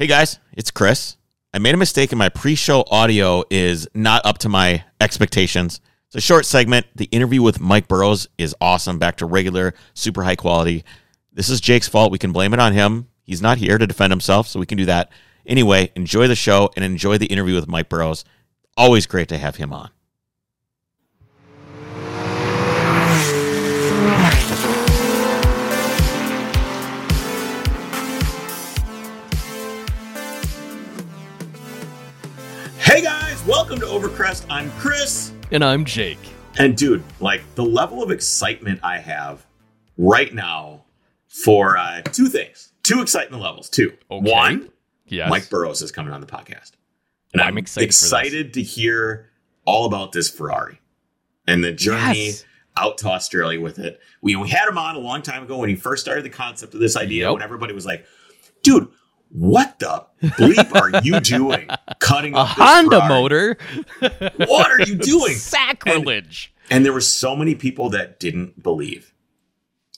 Hey guys, it's Chris. I made a mistake and my pre show audio is not up to my expectations. It's a short segment. The interview with Mike Burroughs is awesome, back to regular, super high quality. This is Jake's fault. We can blame it on him. He's not here to defend himself, so we can do that. Anyway, enjoy the show and enjoy the interview with Mike Burroughs. Always great to have him on. Hey guys, welcome to Overcrest. I'm Chris. And I'm Jake. And dude, like the level of excitement I have right now for uh, two things, two excitement levels. Two. Okay. One, Yes. Mike Burroughs is coming on the podcast. And Well, I'm, I'm excited excited to hear all about this Ferrari and the journey Yes. out to Australia with it. We, we had him on a long time ago when he first started the concept of this idea, Yep. when everybody was like, dude, what the bleep are you doing cutting A Honda Ferrari? motor. What are you doing? Sacrilege. And there were so many people that didn't believe.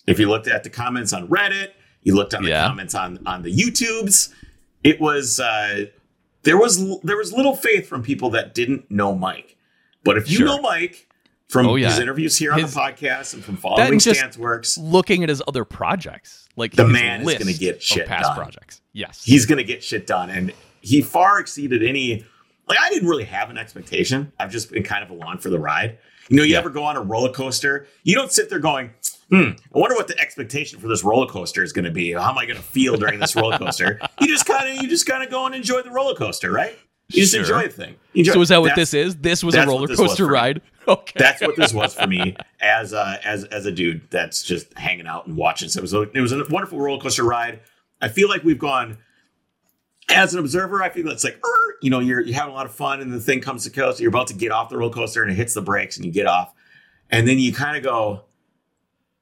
If you looked at the comments on Reddit, you looked on the Yeah. comments on on the YouTubes, it was uh, there was there was little faith from people that didn't know Mike. But if you Sure. know Mike from Oh, yeah. his interviews here on the podcast and from following and Stanceworks, Looking at his other projects, like The his man is gonna get shit past done. projects. Yes. he's gonna get shit done. And he far exceeded any like I didn't really have an expectation. I've just been kind of along for the ride. You know, you Yeah. ever go on a roller coaster, you don't sit there going, hmm, I wonder what the expectation for this roller coaster is gonna be. How am I gonna feel during this roller coaster? you just kinda you just kinda go and enjoy the roller coaster, right? You just Sure. enjoy the thing. Enjoy- so is that what that's- this is? This was a roller coaster ride. Okay. That's what this was for me as a, as as a dude that's just hanging out and watching. So it was a, it was a wonderful roller coaster ride. I feel like we've gone as an observer. I feel it's like "Er," you know you're you're having a lot of fun, and the thing comes to coast. You're about to get off the roller coaster, and it hits the brakes, and you get off, and then you kind of go,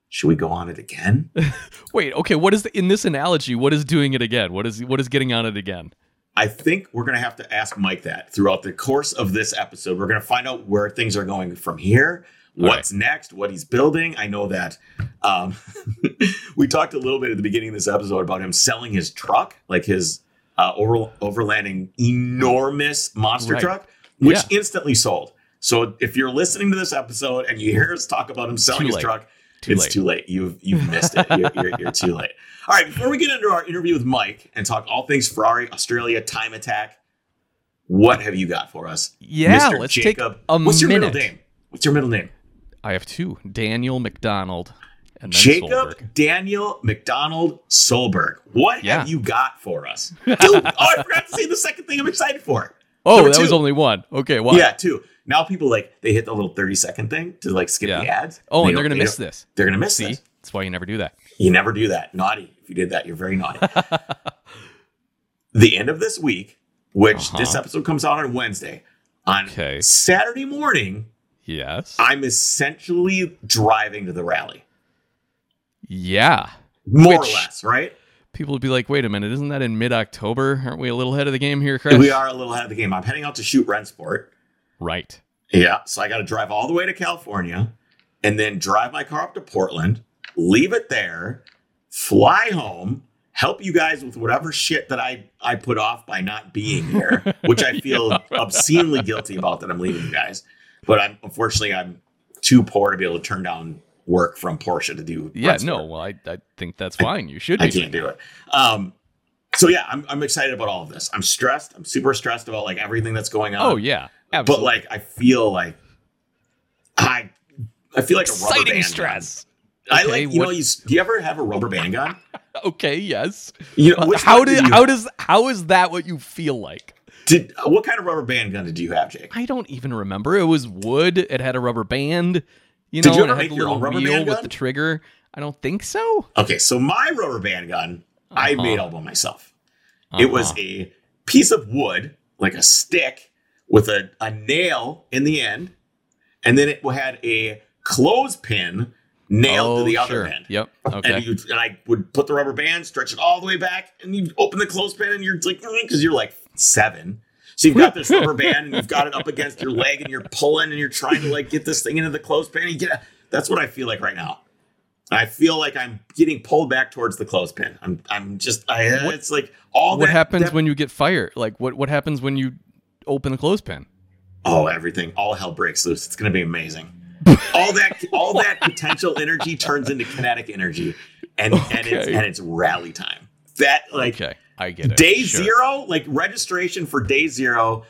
"Should we go on it again?" Wait, okay, what is the, in this analogy, what is doing it again? What is what is getting on it again? I think we're going to have to ask Mike that throughout the course of this episode. We're going to find out where things are going from here, What's next, what he's building. I know that um, we talked a little bit at the beginning of this episode about him selling his truck, like his uh, over, overlanding enormous monster Right. truck, which Yeah. instantly sold. So if you're listening to this episode and you hear us talk about him selling Too his late. truck, Too it's late. too late. You've you've missed it. You're, you're, you're too late. All right, before we get into our interview with Mike and talk all things Ferrari, Australia, time attack, what have you got for us? Yeah, Mr. let's Jacob. take a What's your minute. middle name? What's your middle name? I have two. Daniel McDonald and Jacob Solberg. Daniel McDonald Solberg. What Yeah. have you got for us? Dude, oh, I forgot to say the second thing I'm excited for. Oh, Number that was only one. Okay, why? Yeah, two. Now people like they hit the little 30 second thing to like skip Yeah. the ads. Oh, They and they're gonna they miss this. They're gonna miss See? this. That's why you never do that. You never do that. Naughty. If you did that, you're very naughty. the end of this week, which Uh-huh. this episode comes out on Wednesday, on Okay. Saturday morning, Yes. I'm essentially driving to the rally. yeah. More Which- or less, right? People would be like, wait a minute, isn't that in mid October? Aren't we a little ahead of the game here, Chris? We are a little ahead of the game. I'm heading out to shoot Rennsport. Right. Yeah. So I got to drive all the way to California and then drive my car up to Portland, leave it there, fly home, help you guys with whatever shit that I, I put off by not being here, which I feel obscenely guilty about that I'm leaving you guys. But I'm unfortunately I'm too poor to be able to turn down work from Porsche to do. Yeah, no, well, I, I think that's fine. You should be. I can't do it. Um, so yeah, I'm, I'm excited about all of this. I'm stressed. I'm super stressed about like everything that's going on. Oh, yeah. but like I feel like I I feel like a rubber Exciting band stress. gun. I like you what- know you do you ever have a rubber band gun? Okay, yes. You know how did you- how does how is that what you feel like? Did uh, what kind of rubber band gun did you have, Jake? I don't even remember. It was wood. It had a rubber band. You know, Did you and ever make your little own rubber wheel band with gun? the trigger. I don't think so. Okay, so my rubber band gun I Uh-huh. made all by myself. It was Uh-huh. a piece of wood, like a stick, with a, a nail in the end, and then it had a clothespin nailed to Oh, the other sure. end. Yep. Okay. And, you, and I would put the rubber band, stretch it all the way back, and you open the clothespin, and you're like, because you're like seven. So you've got this rubber band, and you've got it up against your leg, and you're pulling, and you're trying to like get this thing into the clothespin. And you get, that's what I feel like right now. I feel like I'm getting pulled back towards the clothespin. I'm I'm just I What- it's like all what that, happens that- when you get fired? Like what what happens when you open the clothespin? oh everything all hell breaks loose. It's gonna be amazing. all that all that potential energy turns into kinetic energy, and and it's and it's rally time. That like Okay, I get it. day Sure. zero, like registration for day zero.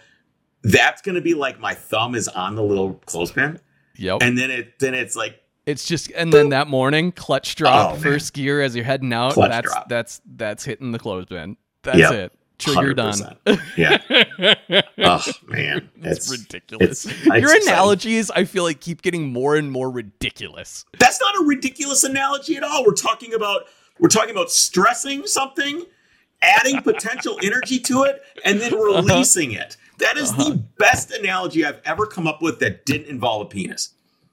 That's gonna be like my thumb is on the little clothespin, Yep. and then it then it's like It's just and then that morning, clutch drop, Oh, first gear as you're heading out. Clutch that's drop. that's that's hitting the clothespin. That's Yep. it. Trigger done. 100%. Yeah. oh man, It's it's ridiculous. it's- Your it's exciting. analogies, I feel like, keep getting more and more ridiculous. That's not a ridiculous analogy at all. We're talking about we're talking about stressing something, adding potential energy to it, and then Uh-huh. releasing it. That is the best analogy I've ever come up with that didn't involve a penis.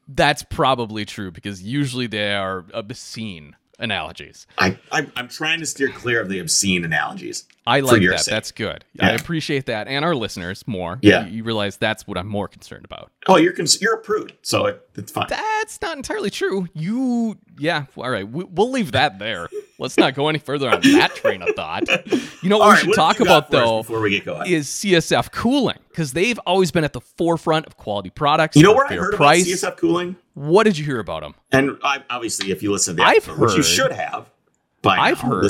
That's probably true because usually they are obscene analogies. I, I I'm trying to steer clear of the obscene analogies. I like that. sake. That's good. I appreciate that, and our listeners more. Yeah. you, you realize that's what I'm more concerned about. Oh, you're cons- you're a prude, so it, it's fine. That's not entirely true. You, yeah, all right. We, we'll leave that there. Let's not go any further on that train of thought. You know what All we right, should what talk about though before we get going. is CSF cooling because they've always been at the forefront of quality products. you know where I fair heard price. about CSF cooling? What did you hear about them? And I, obviously, if you listen to the I've episode, which you should have, by I've heard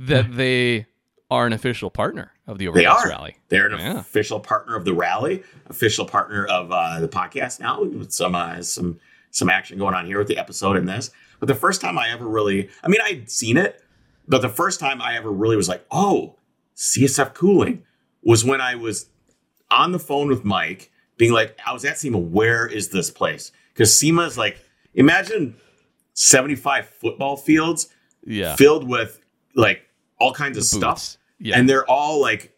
that they are an official partner of the They are. Rally. They're an Yeah. official partner of the rally, official partner of uh, the podcast now. With some uh, some some action going on here with the episode and this. But the first time I ever really, I mean, I'd seen it, but the first time I ever really was like, oh, CSF cooling was when I was on the phone with Mike, being like, I was asking SEMA, where is this place? Because SEMA is like, imagine 75 football fields Yeah. filled with like all kinds of stuff Yeah. and they're all like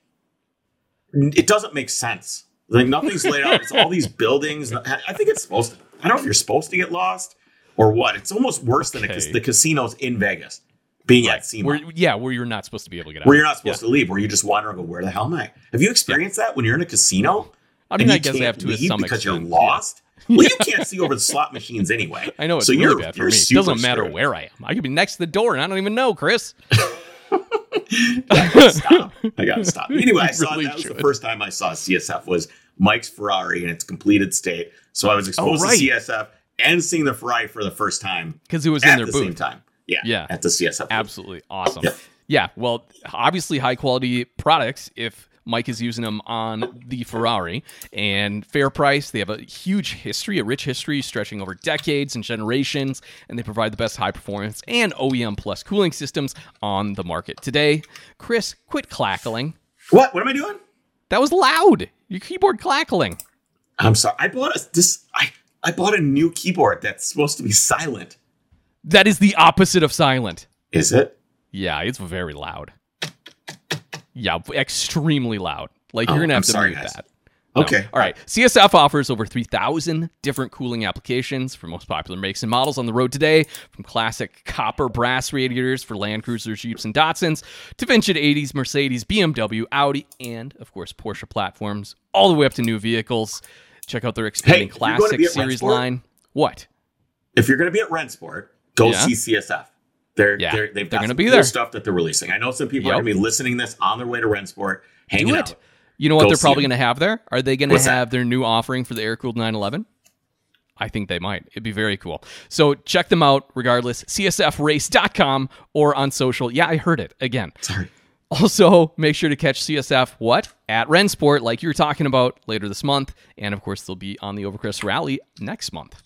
it doesn't make sense. Like nothing's laid out. It's all these buildings. I think it's supposed to i don't know if you're supposed to get lost or what. It's almost worse than a, the casinos in vegas being at SEMA, where, yeah, where you're not supposed to be able to get out. Where you're not supposed to leave where you just wander and go where the hell am i? Have you experienced that when you're in a casino? I mean, I guess I have to because extent. you're lost well you can't see over the slot machines anyway I know it's so really you're, bad for you're me. It doesn't matter screwed. where I am. I could be next to the door and I don't even know, Chris. I gotta stop. I gotta stop. Anyway, I saw really that was the first time I saw CSF was Mike's Ferrari in its completed state. So I was oh, exposed Oh, right. to CSF and seeing the Ferrari for the first time Because it was in at their the booth. same time. Yeah, Yeah. at the CSF. booth. Absolutely awesome. Yeah. Yeah. well, obviously high quality products if Mike is using them on the Ferrari and fair price. They have a huge history, a rich history stretching over decades and generations, and they provide the best high performance and OEM plus cooling systems on the market today. Chris, quit clackling. What? What am I doing? That was loud. Your keyboard clackling. I'm sorry. I bought a this. I I bought a new keyboard that's supposed to be silent. That is the opposite of silent. Is it? Yeah, it's very loud. Yeah, extremely loud. Like Oh, you're gonna have I'm to sorry, mute guys. that. No. Okay. All right. CSF offers over 3,000 different cooling applications for most popular makes and models on the road today, from classic copper brass radiators for Land Cruisers, Jeeps, and Datsuns to vintage 80s Mercedes, BMW, Audi, and of course Porsche platforms, all the way up to new vehicles. Check out their expanding if you're going to classic series Rennsport- line. What? If you're going to be at Rennsport, go Yeah. see CSF. They're, Yeah, they're, they've they're got gonna be cool there. stuff that they're releasing. I know some people are going to be listening to this on their way to Rennsport, hanging Do it. out. You know what Go they're probably to have there? Are they going to What's that? have their new offering for the air cooled 911? I think they might. It'd be very cool. So check them out regardless. CSFrace.com or on social. Yeah, I heard it again. Sorry. Also, make sure to catch CSF what? At Rennsport, like you were talking about later this month. And of course, they'll be on the Overcrest Rally next month.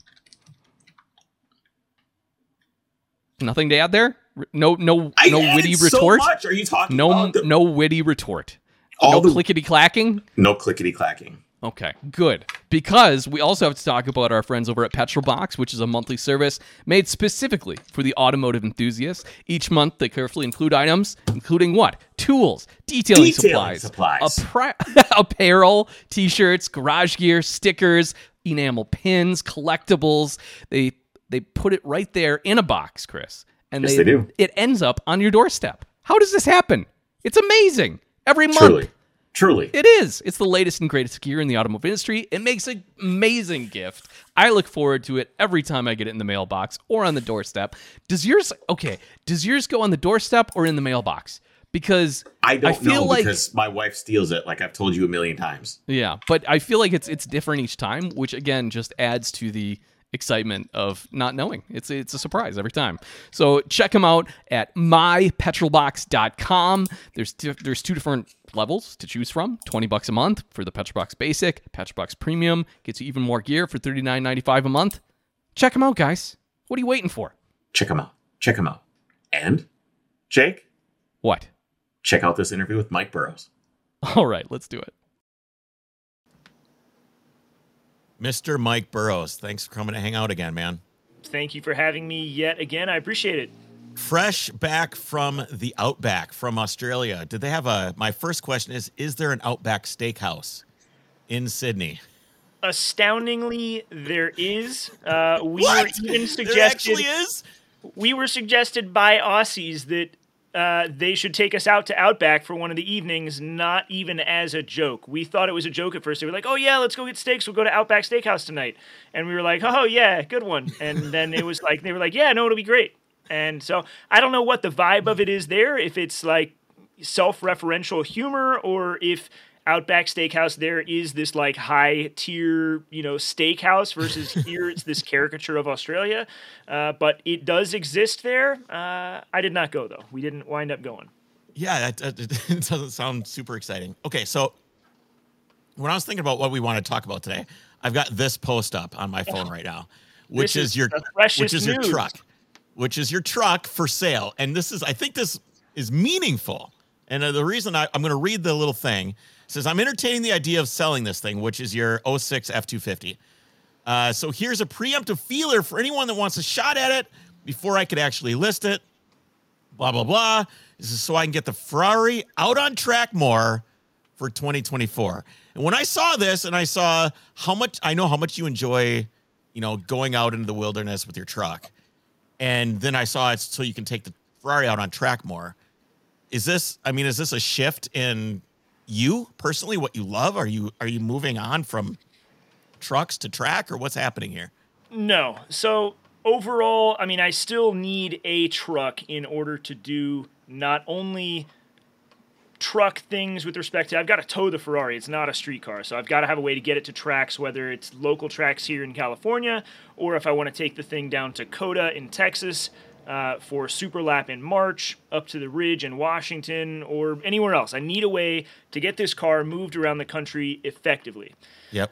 Nothing to add there? No, no, I no witty so retort. much. Are you talking no, about the, no witty retort. all no the clickety clacking. no clickety clacking? Okay, good. Because we also have to talk about our friends over at Petrolbox, which is a monthly service made specifically for the automotive enthusiasts. Each month, they carefully include items, including what? Tools, detailing, Detailing supplies, supplies. appra- apparel, t-shirts, garage gear, stickers, enamel pins, collectibles. They they put it right there in a box, Chris, and Yes, they do. It ends up on your doorstep. How does this happen? It's amazing. Every month. Truly, Truly. It is. It's the latest and greatest gear in the automotive industry. It makes an amazing gift. I look forward to it every time I get it in the mailbox or on the doorstep. Does yours okay, does yours go on the doorstep or in the mailbox? Because I don't feel know like because my wife steals it, like I've told you a million times. yeah, but I feel like it's it's different each time, which again just adds to the excitement of not knowing. It's it's a surprise every time. So check them out at mypetrolbox.com. There's two, there's two different levels to choose from. 20 bucks a month for the Petrolbox Basic, Petrolbox Premium gets you even more gear for 39.95 a month. Check them out, guys. What are you waiting for? Check them out. Check them out. And Jake, What? check out this interview with Mike Burroughs. All right, let's do it. Mr. Mike Burroughs, thanks for coming to hang out again, man. Thank you for having me yet again. I appreciate it. Fresh back from the Outback from Australia. Did they have a? My first question is: Is there an Outback Steakhouse in Sydney? Astoundingly, there is. Uh, we what? were even There actually is. We were suggested by Aussies that uh, they should take us out to Outback for one of the evenings, not even as a joke. We thought it was a joke at first. They were like, "Oh yeah, let's go get steaks. We'll go to Outback Steakhouse tonight," and we were like, "Oh yeah, good one." And then it was like they were like, "Yeah, no, it'll be great." And so I don't know what the vibe of it is there. If it's like self-referential humor, or if Outback Steakhouse there is this like high tier, you know, steakhouse versus here it's this caricature of Australia. Uh, but it does exist there. Uh, I did not go though. We didn't wind up going. Yeah, that, that, it doesn't sound super exciting. Okay, so when I was thinking about what we want to talk about today, I've got this post up on my phone right now, which is, is your which is your truck, which is your truck for sale. And this is, I think, this is meaningful. And uh, the reason I, I'm going to read the little thing says I'm entertaining the idea of selling this thing, which is your 06 F250. Uh, so here's a preemptive feeler for anyone that wants a shot at it before I could actually list it. Blah blah blah. This is so I can get the Ferrari out on track more for 2024. And when I saw this, and I saw how much I know how much you enjoy, you know, going out into the wilderness with your truck, and then I saw it's so you can take the Ferrari out on track more. Is this? I mean, is this a shift in you personally? What you love? Are you are you moving on from trucks to track, or what's happening here? No. So overall, I mean, I still need a truck in order to do not only truck things with respect to I've got to tow the Ferrari. It's not a street car. So I've got to have a way to get it to tracks, whether it's local tracks here in California or if I want to take the thing down to COTA in Texas. Uh, for super lap in March, up to the Ridge in Washington, or anywhere else. I need a way to get this car moved around the country effectively. Yep.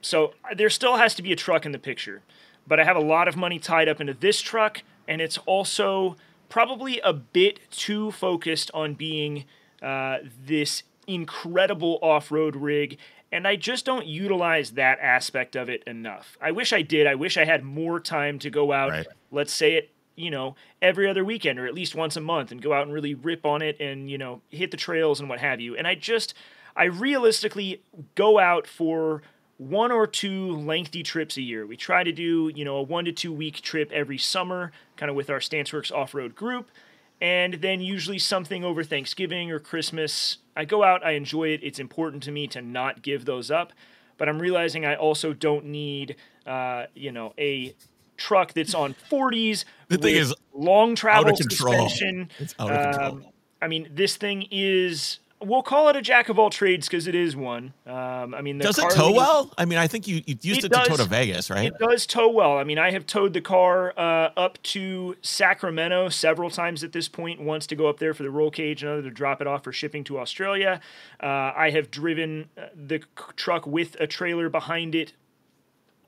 So uh, there still has to be a truck in the picture, but I have a lot of money tied up into this truck, and it's also probably a bit too focused on being uh, this incredible off-road rig. And I just don't utilize that aspect of it enough. I wish I did. I wish I had more time to go out, Right. let's say it, you know, every other weekend or at least once a month and go out and really rip on it and, you know, hit the trails and what have you. And I just, I realistically go out for one or two lengthy trips a year. We try to do, you know, a one to two week trip every summer, kind of with our Stanceworks off road group. And then usually something over Thanksgiving or Christmas. I go out, I enjoy it. It's important to me to not give those up. But I'm realizing I also don't need, uh, you know, a truck that's on 40s. The thing is long travel control. suspension. It's out of control. Um, I mean, this thing is. We'll call it a jack of all trades because it is one. Um, I mean, the Does it tow well? I mean, I think you, you used It it, to tow does. to Vegas, right? It does tow well. I mean, I have towed the car uh, up to Sacramento several times at this point. Once to go up there for the roll cage, another to drop it off for shipping to Australia. Uh, I have driven uh, the truck with a trailer behind it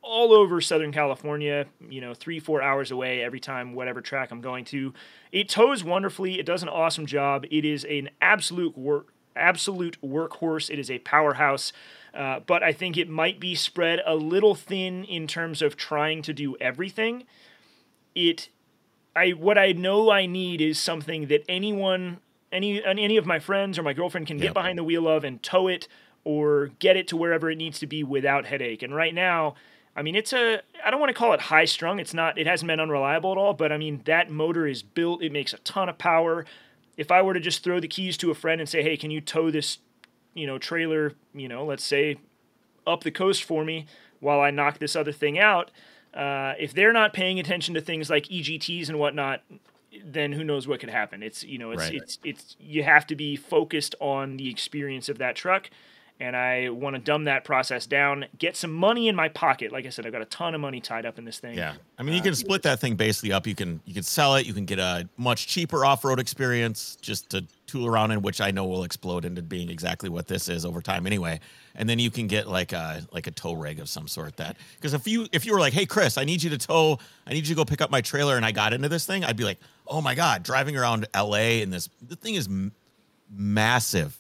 all over Southern California, you know, three, four hours away every time, whatever track I'm going to. It tows wonderfully. It does an awesome job. It is an absolute work, absolute workhorse. It is a powerhouse. Uh, but I think it might be spread a little thin in terms of trying to do everything. It, I what I know I need is something that anyone, any any of my friends or my girlfriend can get behind the wheel of and tow it or get it to wherever it needs to be without headache. And right now, I mean, it's a I don't want to call it high strung. It's not. It hasn't been unreliable at all. But I mean, that motor is built. It makes a ton of power. If I were to just throw the keys to a friend and say, "Hey, can you tow this you know trailer, you know, let's say up the coast for me while I knock this other thing out. Uh, if they're not paying attention to things like EGTs and whatnot, then who knows what could happen? It's you know it's Right. it's it's you have to be focused on the experience of that truck, and I want to dumb that process down, get some money in my pocket. Like I said, I've got a ton of money tied up in this thing. Yeah, I mean, you uh, can split that thing basically up. You can you can sell it. You can get a much cheaper off road experience just to tool around in, which I know will explode into being exactly what this is over time anyway. And then you can get like a like a tow rig of some sort that because if you if you were like, hey Chris, I need you to tow, I need you to go pick up my trailer, and I got into this thing, I'd be like, oh my god, driving around L.A. in this the thing is m- massive.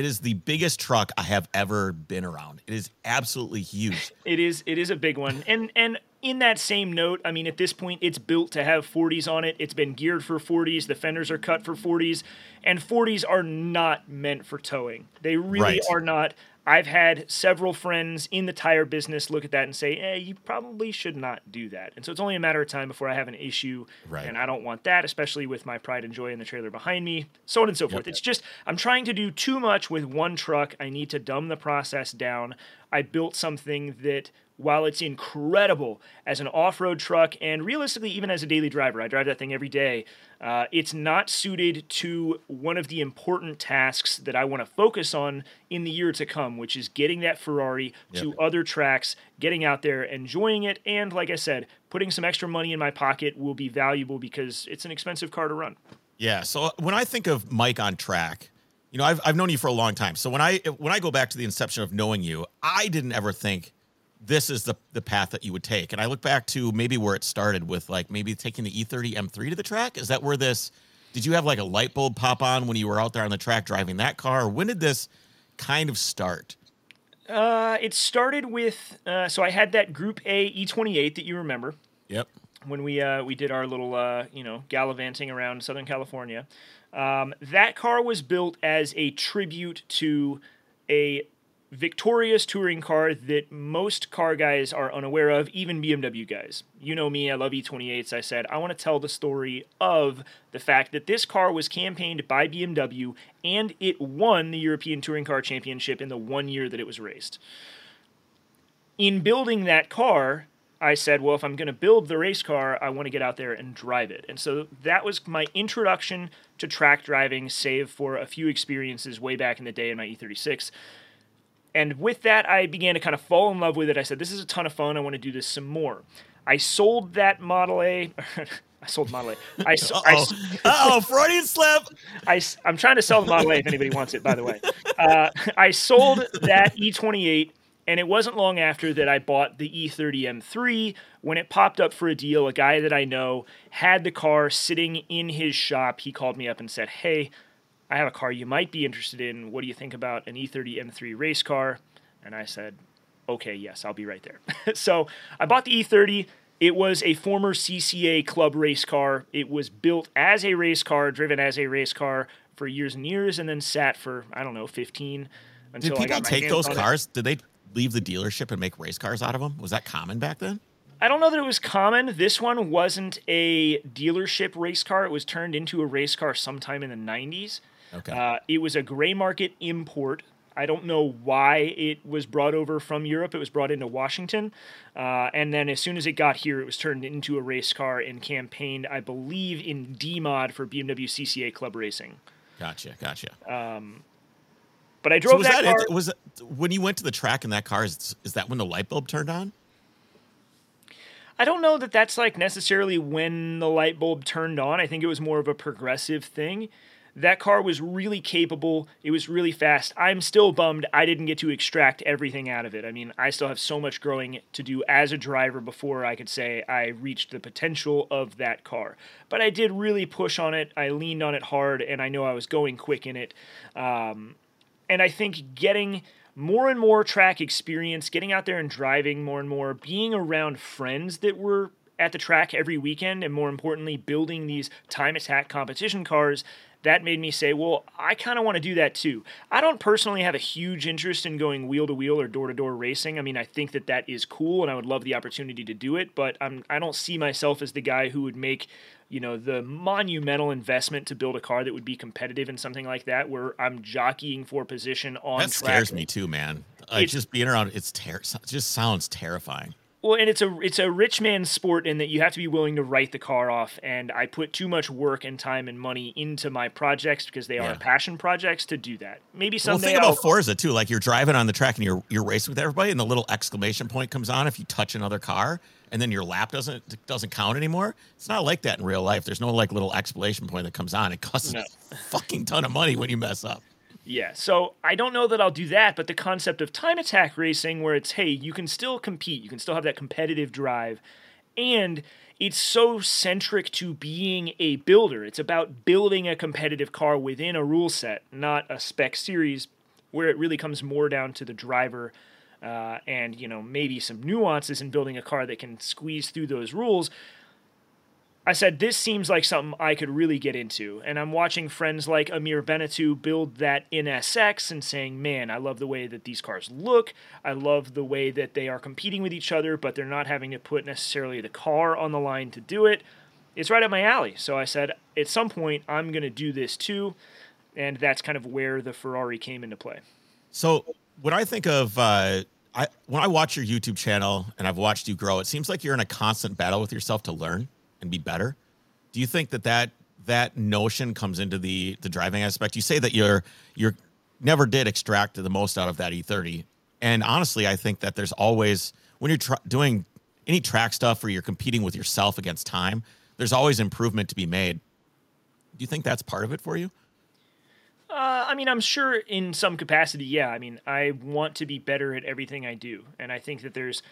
It is the biggest truck I have ever been around. It is absolutely huge. It is it is a big one. And and in that same note, I mean at this point it's built to have 40s on it. It's been geared for 40s. The fenders are cut for 40s and 40s are not meant for towing. They really Right. are not. I've had several friends in the tire business look at that and say, "Eh, you probably should not do that." And so it's only a matter of time before I have an issue, Right. and I don't want that, especially with my pride and joy in the trailer behind me, so on and so forth. It's just I'm trying to do too much with one truck. I need to dumb the process down. I built something that while it's incredible as an off-road truck and realistically even as a daily driver, I drive that thing every day. Uh, it's not suited to one of the important tasks that I want to focus on in the year to come, which is getting that Ferrari to other tracks, getting out there, enjoying it, and like I said, putting some extra money in my pocket will be valuable because it's an expensive car to run. Yeah. So when I think of Mike on track, you know, I've, I've known you for a long time. So when I when I go back to the inception of knowing you, I didn't ever think this is the the path that you would take. And I look back to maybe where it started with like maybe taking the E E30 M3 to the track. Is that where this? Did you have like a light bulb pop on when you were out there on the track driving that car? When did this kind of start? Uh, it started with uh, so I had that Group A E28 that you remember. Yep. when we uh, we did our little uh, you know gallivanting around Southern California. Um, that car was built as a tribute to a victorious touring car that most car guys are unaware of, even BMW guys. You know me, I love E28s. I said I want to tell the story of the fact that this car was campaigned by BMW and it won the European Touring Car Championship in the one year that it was raced in building that car, I said, well, if I'm going to build the race car, I want to get out there and drive it. And so that was my introduction to track driving, save for a few experiences way back in the day in my E36. And with that, I began to kind of fall in love with it. I said, this is a ton of fun. I want to do this some more. I sold that Model A. I sold Model A. I, Oh, oh, Freudian slip. I, am trying to sell the Model A if anybody wants it, by the way. Uh, I sold that E28, and it wasn't long after that I bought the E E30 M3. When it popped up for a deal, a guy that I know had the car sitting in his shop. He called me up and said, Hey, I have a car you might be interested in. What do you think about an E E30 M3 race car? And I said, Okay, yes, I'll be right there. so I bought the E30. It was a former CCA club race car. It was built as a race car, driven as a race car for years and years, and then sat for, I don't know, 15 until Did I people take those on it. cars? Did they leave the dealership and make race cars out of them? Was that common back then? I don't know that it was common. This one wasn't a dealership race car. It was turned into a race car sometime in the 90s. Okay. Uh, it was a gray market import. I don't know why it was brought over from Europe. It was brought into Washington. Uh, and then as soon as it got here, it was turned into a race car and campaigned, I believe, in D mod for BMW CCA Club Racing. Gotcha. Gotcha. But I So drove was that, that, car. it? Was it when you went to the track in that car? Is, is that when the light bulb turned on? I don't know that that's like necessarily when the light bulb turned on. I think it was more of a progressive thing. That car was really capable. It was really fast. I'm still bummed I didn't get to extract everything out of it. I mean, I still have so much growing to do as a driver before I could say I reached the potential of that car. But I did really push on it. I leaned on it hard, and I know I was going quick in it. Um, and I think getting more and more track experience, getting out there and driving more and more, being around friends that were at the track every weekend, and more importantly, building these time attack competition cars, that made me say, well, I kind of want to do that too. I don't personally have a huge interest in going wheel to wheel or door to door racing. I mean, I think that that is cool and I would love the opportunity to do it, but I'm, I don't see myself as the guy who would make you know the monumental investment to build a car that would be competitive in something like that where i'm jockeying for position on that track. scares me too man like It's- just being around it's ter- it just sounds terrifying Well, and it's a it's a rich man's sport in that you have to be willing to write the car off. And I put too much work and time and money into my projects because they Yeah. are passion projects to do that. Maybe well someday think I'll, about forza too like you're driving on the track and you're you're racing with everybody and the little exclamation point comes on if you touch another car and then your lap doesn't doesn't count anymore it's not like that in real life there's no like little exclamation point that comes on it costs No. a fucking ton of money when you mess up Yeah, so I don't know that I'll do that, but the concept of time attack racing, where it's, hey, you can still compete, you can still have that competitive drive, and it's so centric to being a builder. It's about building a competitive car within a rule set, not a spec series, where it really comes more down to the driver. Uh, and you know maybe some nuances in building a car that can squeeze through those rules I said, this seems like something I could really get into. And I'm watching friends like Amir Benetu build that NSX and saying, man, I love the way that these cars look. I love the way that they are competing with each other, but they're not having to put necessarily the car on the line to do it. It's right up my alley. So I said, at some point, I'm going to do this too. And that's kind of where the Ferrari came into play. So when I think of uh, I when I watch your YouTube channel and I've watched you grow, it seems like you're in a constant battle with yourself to learn and be better. Do you think that that that notion comes into the the driving aspect? You say that you're you're never did extract the most out of that E30, and honestly, I think that there's always when you're tr- doing any track stuff or you're competing with yourself against time, there's always improvement to be made. Do you think that's part of it for you? Uh, I mean, I'm sure in some capacity, yeah. I mean, I want to be better at everything I do, and I think that there's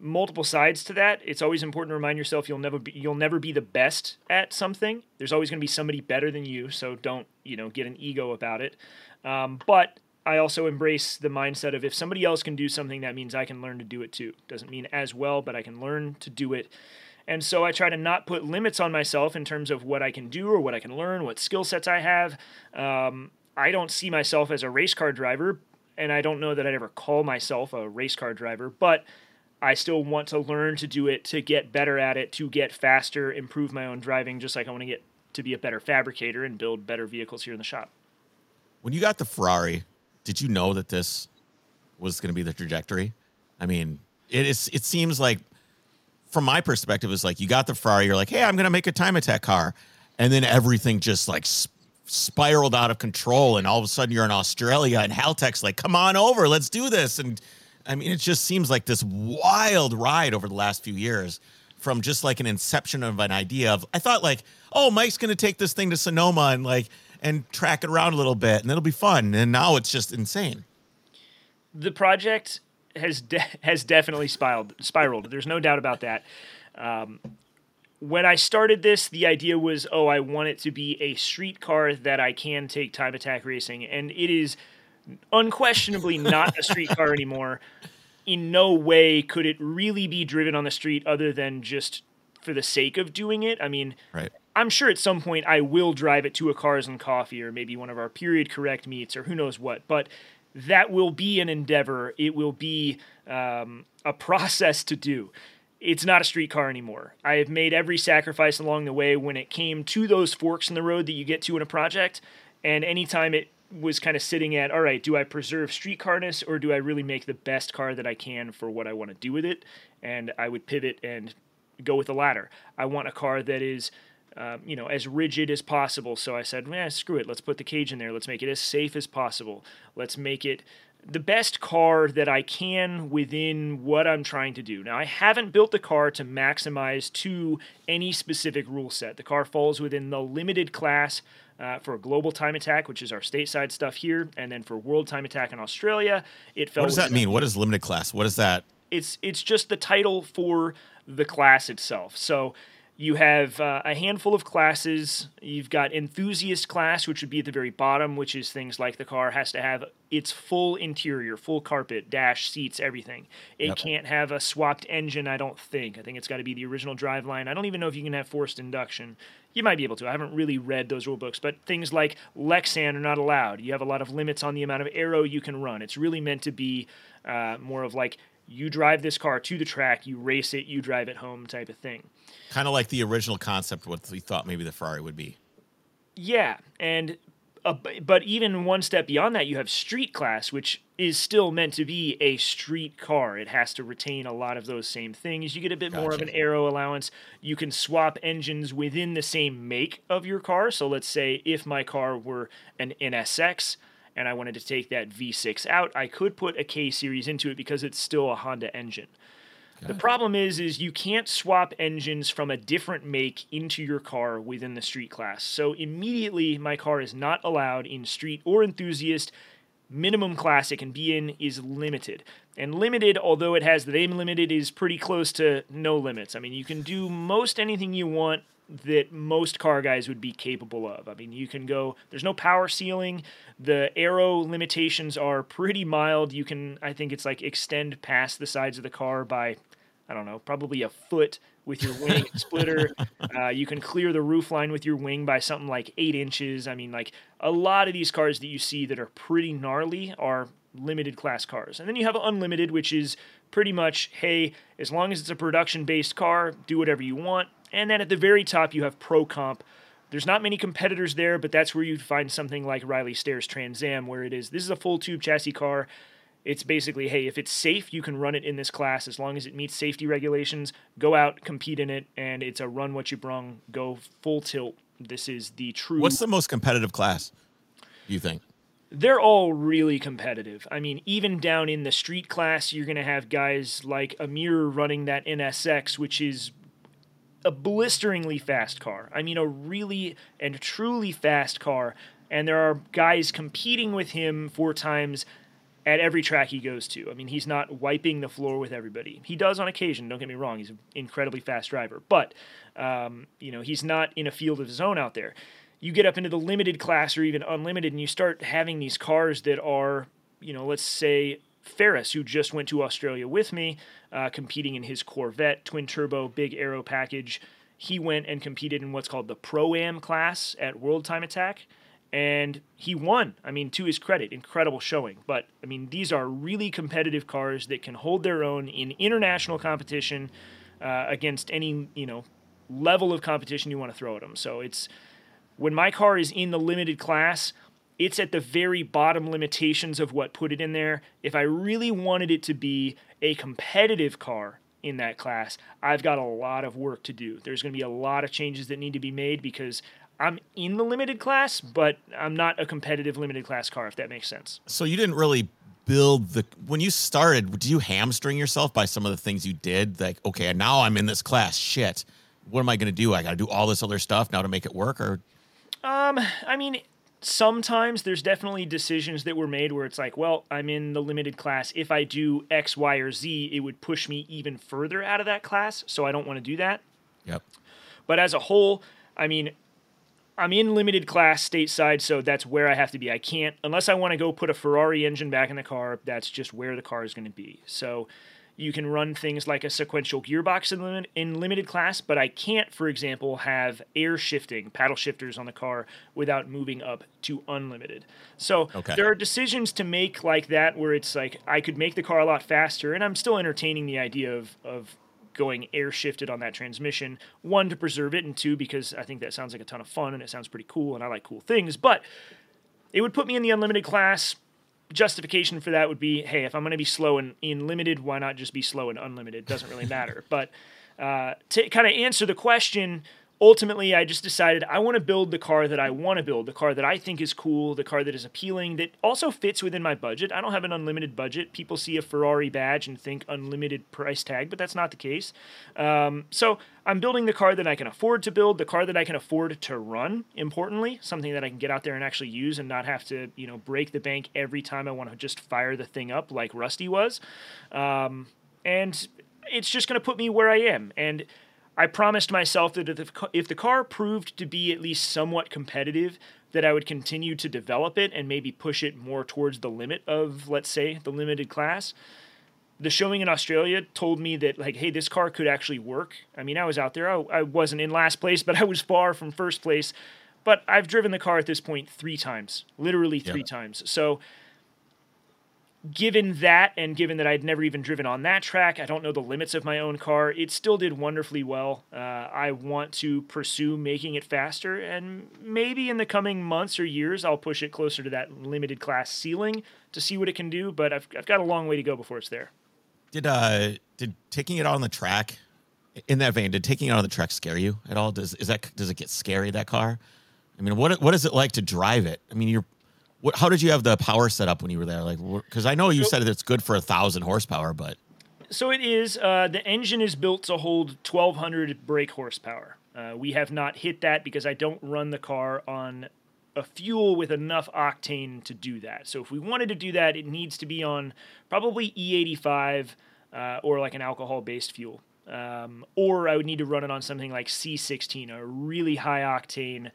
multiple sides to that. It's always important to remind yourself you'll never be you'll never be the best at something. There's always going to be somebody better than you, so don't you know get an ego about it. Um, but I also embrace the mindset of if somebody else can do something, that means I can learn to do it too. Doesn't mean as well, but I can learn to do it. And so I try to not put limits on myself in terms of what I can do or what I can learn, what skill sets I have. Um, I don't see myself as a race car driver, and I don't know that I'd ever call myself a race car driver, but I still want to learn to do it, to get better at it, to get faster, improve my own driving, just like I want to get to be a better fabricator and build better vehicles here in the shop. When you got the Ferrari, did you know that this was going to be the trajectory? I mean, it is. It seems like, from my perspective, it's like you got the Ferrari. You're like, hey, I'm going to make a time attack car, and then everything just like sp- spiraled out of control, and all of a sudden you're in Australia, and Haltech's like, come on over, let's do this, and I mean, it just seems like this wild ride over the last few years. From just like an inception of an idea of, I thought like, oh, Mike's to take this thing to Sonoma and like and track it around a little bit, and it'll be fun. And now it's just insane. the project has de- has definitely spiraled. Spiraled. There's no doubt about that. Um, when I started this, the idea was, oh, I want it to be a street car that I can take time attack racing, and it is unquestionably not a street car anymore. In no way could it really be driven on the street other than just for the sake of doing it. I mean, Right. I'm sure at some point I will drive it to a Cars and Coffee or maybe one of our period correct meets or who knows what. But that will be an endeavor. It will be um, a process to do. It's not a street car anymore. I have made every sacrifice along the way when it came to those forks in the road that you get to in a project. And anytime it was kind of sitting at, all right, do I preserve street carness or do I really make the best car that I can for what I want to do with it? And I would pivot and go with the latter. I want a car that is, um, you know, as rigid as possible. So I said, man, screw it. Let's put the cage in there. Let's make it as safe as possible. Let's make it the best car that I can within what I'm trying to do. Now, I haven't built the car to maximize to any specific rule set. The car falls within the limited class uh, for global time attack, which is our stateside stuff here, and then for world time attack in Australia, it fell. What does that mean? What is limited class? What is that? it's it's just the title for the class itself. So You have uh, a handful of classes. You've got enthusiast class, which would be at the very bottom, which is things like the car has to have its full interior, full carpet, dash, seats, everything. It can't have a swapped engine, I don't think. I think it's got to be the original driveline. I don't even know if you can have forced induction. You might be able to. I haven't really read those rule books, but things like Lexan are not allowed. You have a lot of limits on the amount of aero you can run. It's really meant to be uh, more of like you drive this car to the track, you race it, you drive it home type of thing. Kind of like the original concept, what we thought maybe the Ferrari would be. Yeah, and uh, but even one step beyond that, you have street class, which is still meant to be a street car. It has to retain a lot of those same things. You get a bit more of an aero allowance. You can swap engines within the same make of your car. So let's say if my car were an NSX and I wanted to take that V6 out, I could put a K series into it because it's still a Honda engine. The problem is, is you can't swap engines from a different make into your car within the street class. So immediately, my car is not allowed in street or enthusiast. Minimum class it can be in is limited, and limited, although it has the name limited, is pretty close to no limits. I mean, you can do most anything you want that most car guys would be capable of. I mean, you can go, there's no power ceiling. The aero limitations are pretty mild. You can, I think it's like extend past the sides of the car by, I don't know, probably a foot with your wing splitter. Uh, you can clear the roof line with your wing by something like eight inches. I mean, like a lot of these cars that you see that are pretty gnarly are limited class cars. And then you have unlimited, which is pretty much, hey, as long as it's a production based car, do whatever you want. And then at the very top, you have Pro Comp. There's not many competitors there, but that's where you'd find something like Riley Stair's Trans Am, where it is this is a full tube chassis car. It's basically, hey, if it's safe, you can run it in this class as long as it meets safety regulations. Go out, compete in it, and it's a run what you brung, go full tilt. This is the true. What's the most competitive class? Do you think? they're all really competitive. I mean, even down in the street class, you're going to have guys like Amir running that NSX, which is a blisteringly fast car. I mean, a really and truly fast car. And there are guys competing with him four times at every track he goes to. I mean, he's not wiping the floor with everybody. He does on occasion, don't get me wrong. He's an incredibly fast driver. But, um, you know, he's not in a field of his own out there. You get up into the limited class or even unlimited, and you start having these cars that are, you know, let's say Ferris, who just went to Australia with me, uh, competing in his Corvette twin turbo big aero package. He went and competed in what's called the Pro Am class at World Time Attack, and he won. I mean, to his credit, incredible showing. But I mean, these are really competitive cars that can hold their own in international competition uh, against any you know level of competition you want to throw at them. So it's when my car is in the limited class, it's at the very bottom limitations of what put it in there. If I really wanted it to be a competitive car in that class, I've got a lot of work to do. There's going to be a lot of changes that need to be made because I'm in the limited class, but I'm not a competitive limited class car, if that makes sense. So you didn't really build the when you started. do you hamstring yourself by some of the things you did? Like, okay, now I'm in this class. Shit, what am I going to do? I got to do all this other stuff now to make it work, or Um, I mean, sometimes there's definitely decisions that were made where it's like, well, I'm in the limited class. If I do X, Y, or Z, it would push me even further out of that class. So I don't want to do that. yep. But as a whole, I mean, I'm in limited class stateside, so that's where I have to be. I can't, unless I want to go put a Ferrari engine back in the car, that's just where the car is going to be. So you can run things like a sequential gearbox in, limit, in limited class, but I can't, for example, have air shifting, paddle shifters on the car without moving up to unlimited. So Okay. there are decisions to make like that where it's like I could make the car a lot faster, and I'm still entertaining the idea of, of going air shifted on that transmission. One, to preserve it, and two, because I think that sounds like a ton of fun and it sounds pretty cool, and I like cool things. But it would put me in the unlimited class. Justification for that would be, hey, if I'm going to be slow and in limited, why not just be slow and unlimited? Doesn't really matter. but uh, to kind of answer the question, ultimately, I just decided I want to build the car that I want to build, the car that I think is cool, the car that is appealing, that also fits within my budget. I don't have an unlimited budget. People see a Ferrari badge and think unlimited price tag, but that's not the case. Um, so I'm building the car that I can afford to build, the car that I can afford to run. Importantly, something that I can get out there and actually use and not have to, you know, break the bank every time I want to just fire the thing up like Rusty was. Um, and it's just going to put me where I am. And I promised myself that if the, if the car proved to be at least somewhat competitive, that I would continue to develop it and maybe push it more towards the limit of, let's say, the limited class. The showing in Australia told me that, like, hey, this car could actually work. I mean, I was out there. I, I wasn't in last place, but I was far from first place. But I've driven the car at this point three times, literally three Yeah. times. So given that and given that I'd never even driven on that track, I don't know the limits of my own car. It still did wonderfully well. Uh, I want to pursue making it faster, and maybe in the coming months or years, I'll push it closer to that limited class ceiling to see what it can do. But I've, I've got a long way to go before it's there. Did uh did taking it on the track in that vein, did taking it on the track scare you at all? Does is that does it get scary that car? I mean, what what is it like to drive it? I mean, you're what how did you have the power set up when you were there? Like cuz I know you So- said that it's good for a 1000 horsepower, but So it is. Uh, the engine is built to hold 1,200 brake horsepower. Uh, we have not hit that because I don't run the car on a fuel with enough octane to do that. So if we wanted to do that, it needs to be on probably E85 uh, or like an alcohol-based fuel. Um, or I would need to run it on something like C16, a really high octane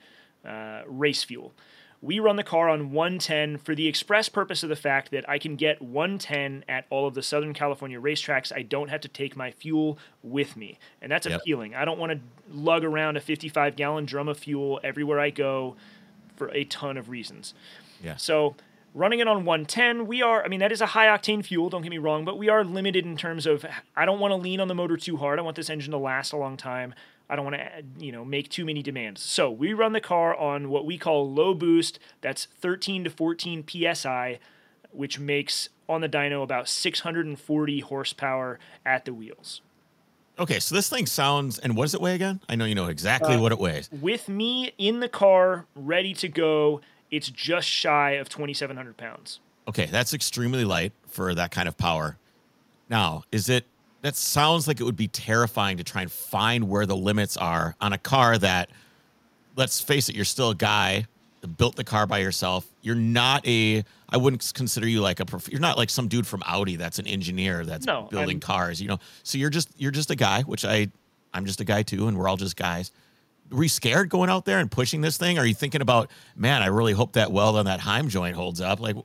uh, race fuel. We run the car on 110 for the express purpose of the fact that I can get 110 at all of the Southern California racetracks. I don't have to take my fuel with me. And that's Yep. appealing. I don't want to lug around a 55 gallon drum of fuel everywhere I go for a ton of reasons. yeah. So running it on 110, we are, I mean, that is a high octane fuel, don't get me wrong, but we are limited in terms of I don't want to lean on the motor too hard. I want this engine to last a long time. I don't want to, you know, make too many demands. So we run the car on what we call low boost. That's 13 to 14 psi, which makes on the dyno about 640 horsepower at the wheels. Okay, so this thing sounds and what does it weigh again? I know you know exactly Uh, what it weighs. With me in the car, ready to go, it's just shy of 2,700 pounds. Okay, that's extremely light for that kind of power. Now, is it that sounds like it would be terrifying to try and find where the limits are on a car that let's face it, you're still a guy that built the car by yourself. You're not a I wouldn't consider you like a you're not like some dude from Audi that's an engineer that's No, building I'm- cars, you know. So you're just you're just a guy, which I I'm just a guy too and we're all just guys. Were you scared going out there and pushing this thing? Are you thinking about, man, I really hope that weld on that Heim joint holds up? Like,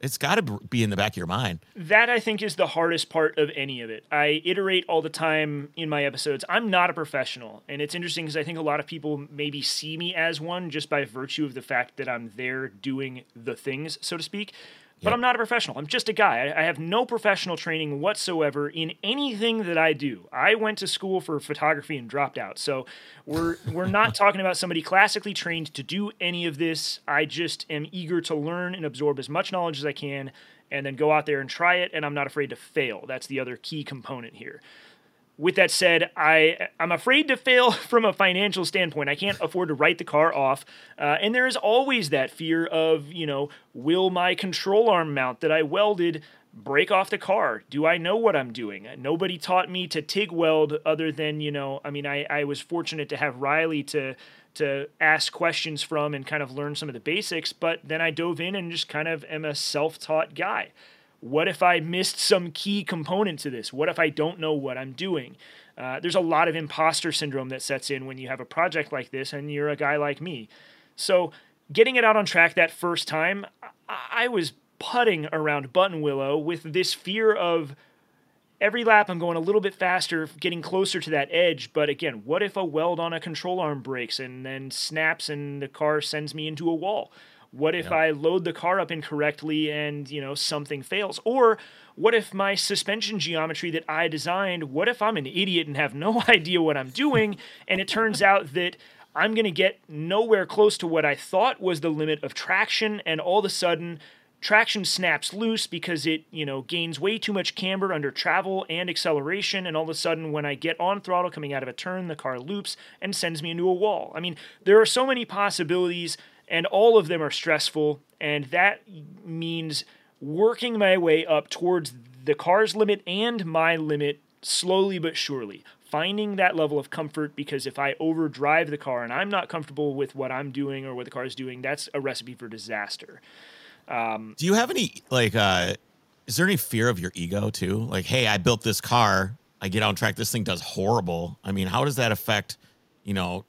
it's got to be in the back of your mind. that I think is the hardest part of any of it. I iterate all the time in my episodes. I'm not a professional, and it's interesting because I think a lot of people maybe see me as one just by virtue of the fact that I'm there doing the things, so to speak. But Yep. I'm not a professional. I'm just a guy. I, I have no professional training whatsoever in anything that I do. I went to school for photography and dropped out. So we're we're not talking about somebody classically trained to do any of this. I just am eager to learn and absorb as much knowledge as I can and then go out there and try it and I'm not afraid to fail. That's the other key component here. With that said, I I'm afraid to fail from a financial standpoint. I can't afford to write the car off, uh, and there is always that fear of you know, will my control arm mount that I welded break off the car? Do I know what I'm doing? Nobody taught me to TIG weld other than you know. I mean, I I was fortunate to have Riley to to ask questions from and kind of learn some of the basics, but then I dove in and just kind of am a self-taught guy. What if I missed some key component to this? What if I don't know what I'm doing? Uh, there's a lot of imposter syndrome that sets in when you have a project like this and you're a guy like me. So, getting it out on track that first time, I, I was putting around Buttonwillow with this fear of every lap I'm going a little bit faster, getting closer to that edge. But again, what if a weld on a control arm breaks and then snaps and the car sends me into a wall? What if. I load the car up incorrectly and, you know, something fails? Or what if my suspension geometry that I designed, what if I'm an idiot and have no idea what I'm doing and it turns out that I'm going to get nowhere close to what I thought was the limit of traction and all of a sudden traction snaps loose because it, you know, gains way too much camber under travel and acceleration and all of a sudden when I get on throttle coming out of a turn the car loops and sends me into a wall. I mean, there are so many possibilities and all of them are stressful and that means working my way up towards the car's limit and my limit slowly but surely finding that level of comfort because if I overdrive the car and I'm not comfortable with what I'm doing or what the car is doing, that's a recipe for disaster. Do you have any like uh is there any fear of your ego too? Like, hey, I built this car. I get on track. This thing does horrible. I mean, how does that affect, you know,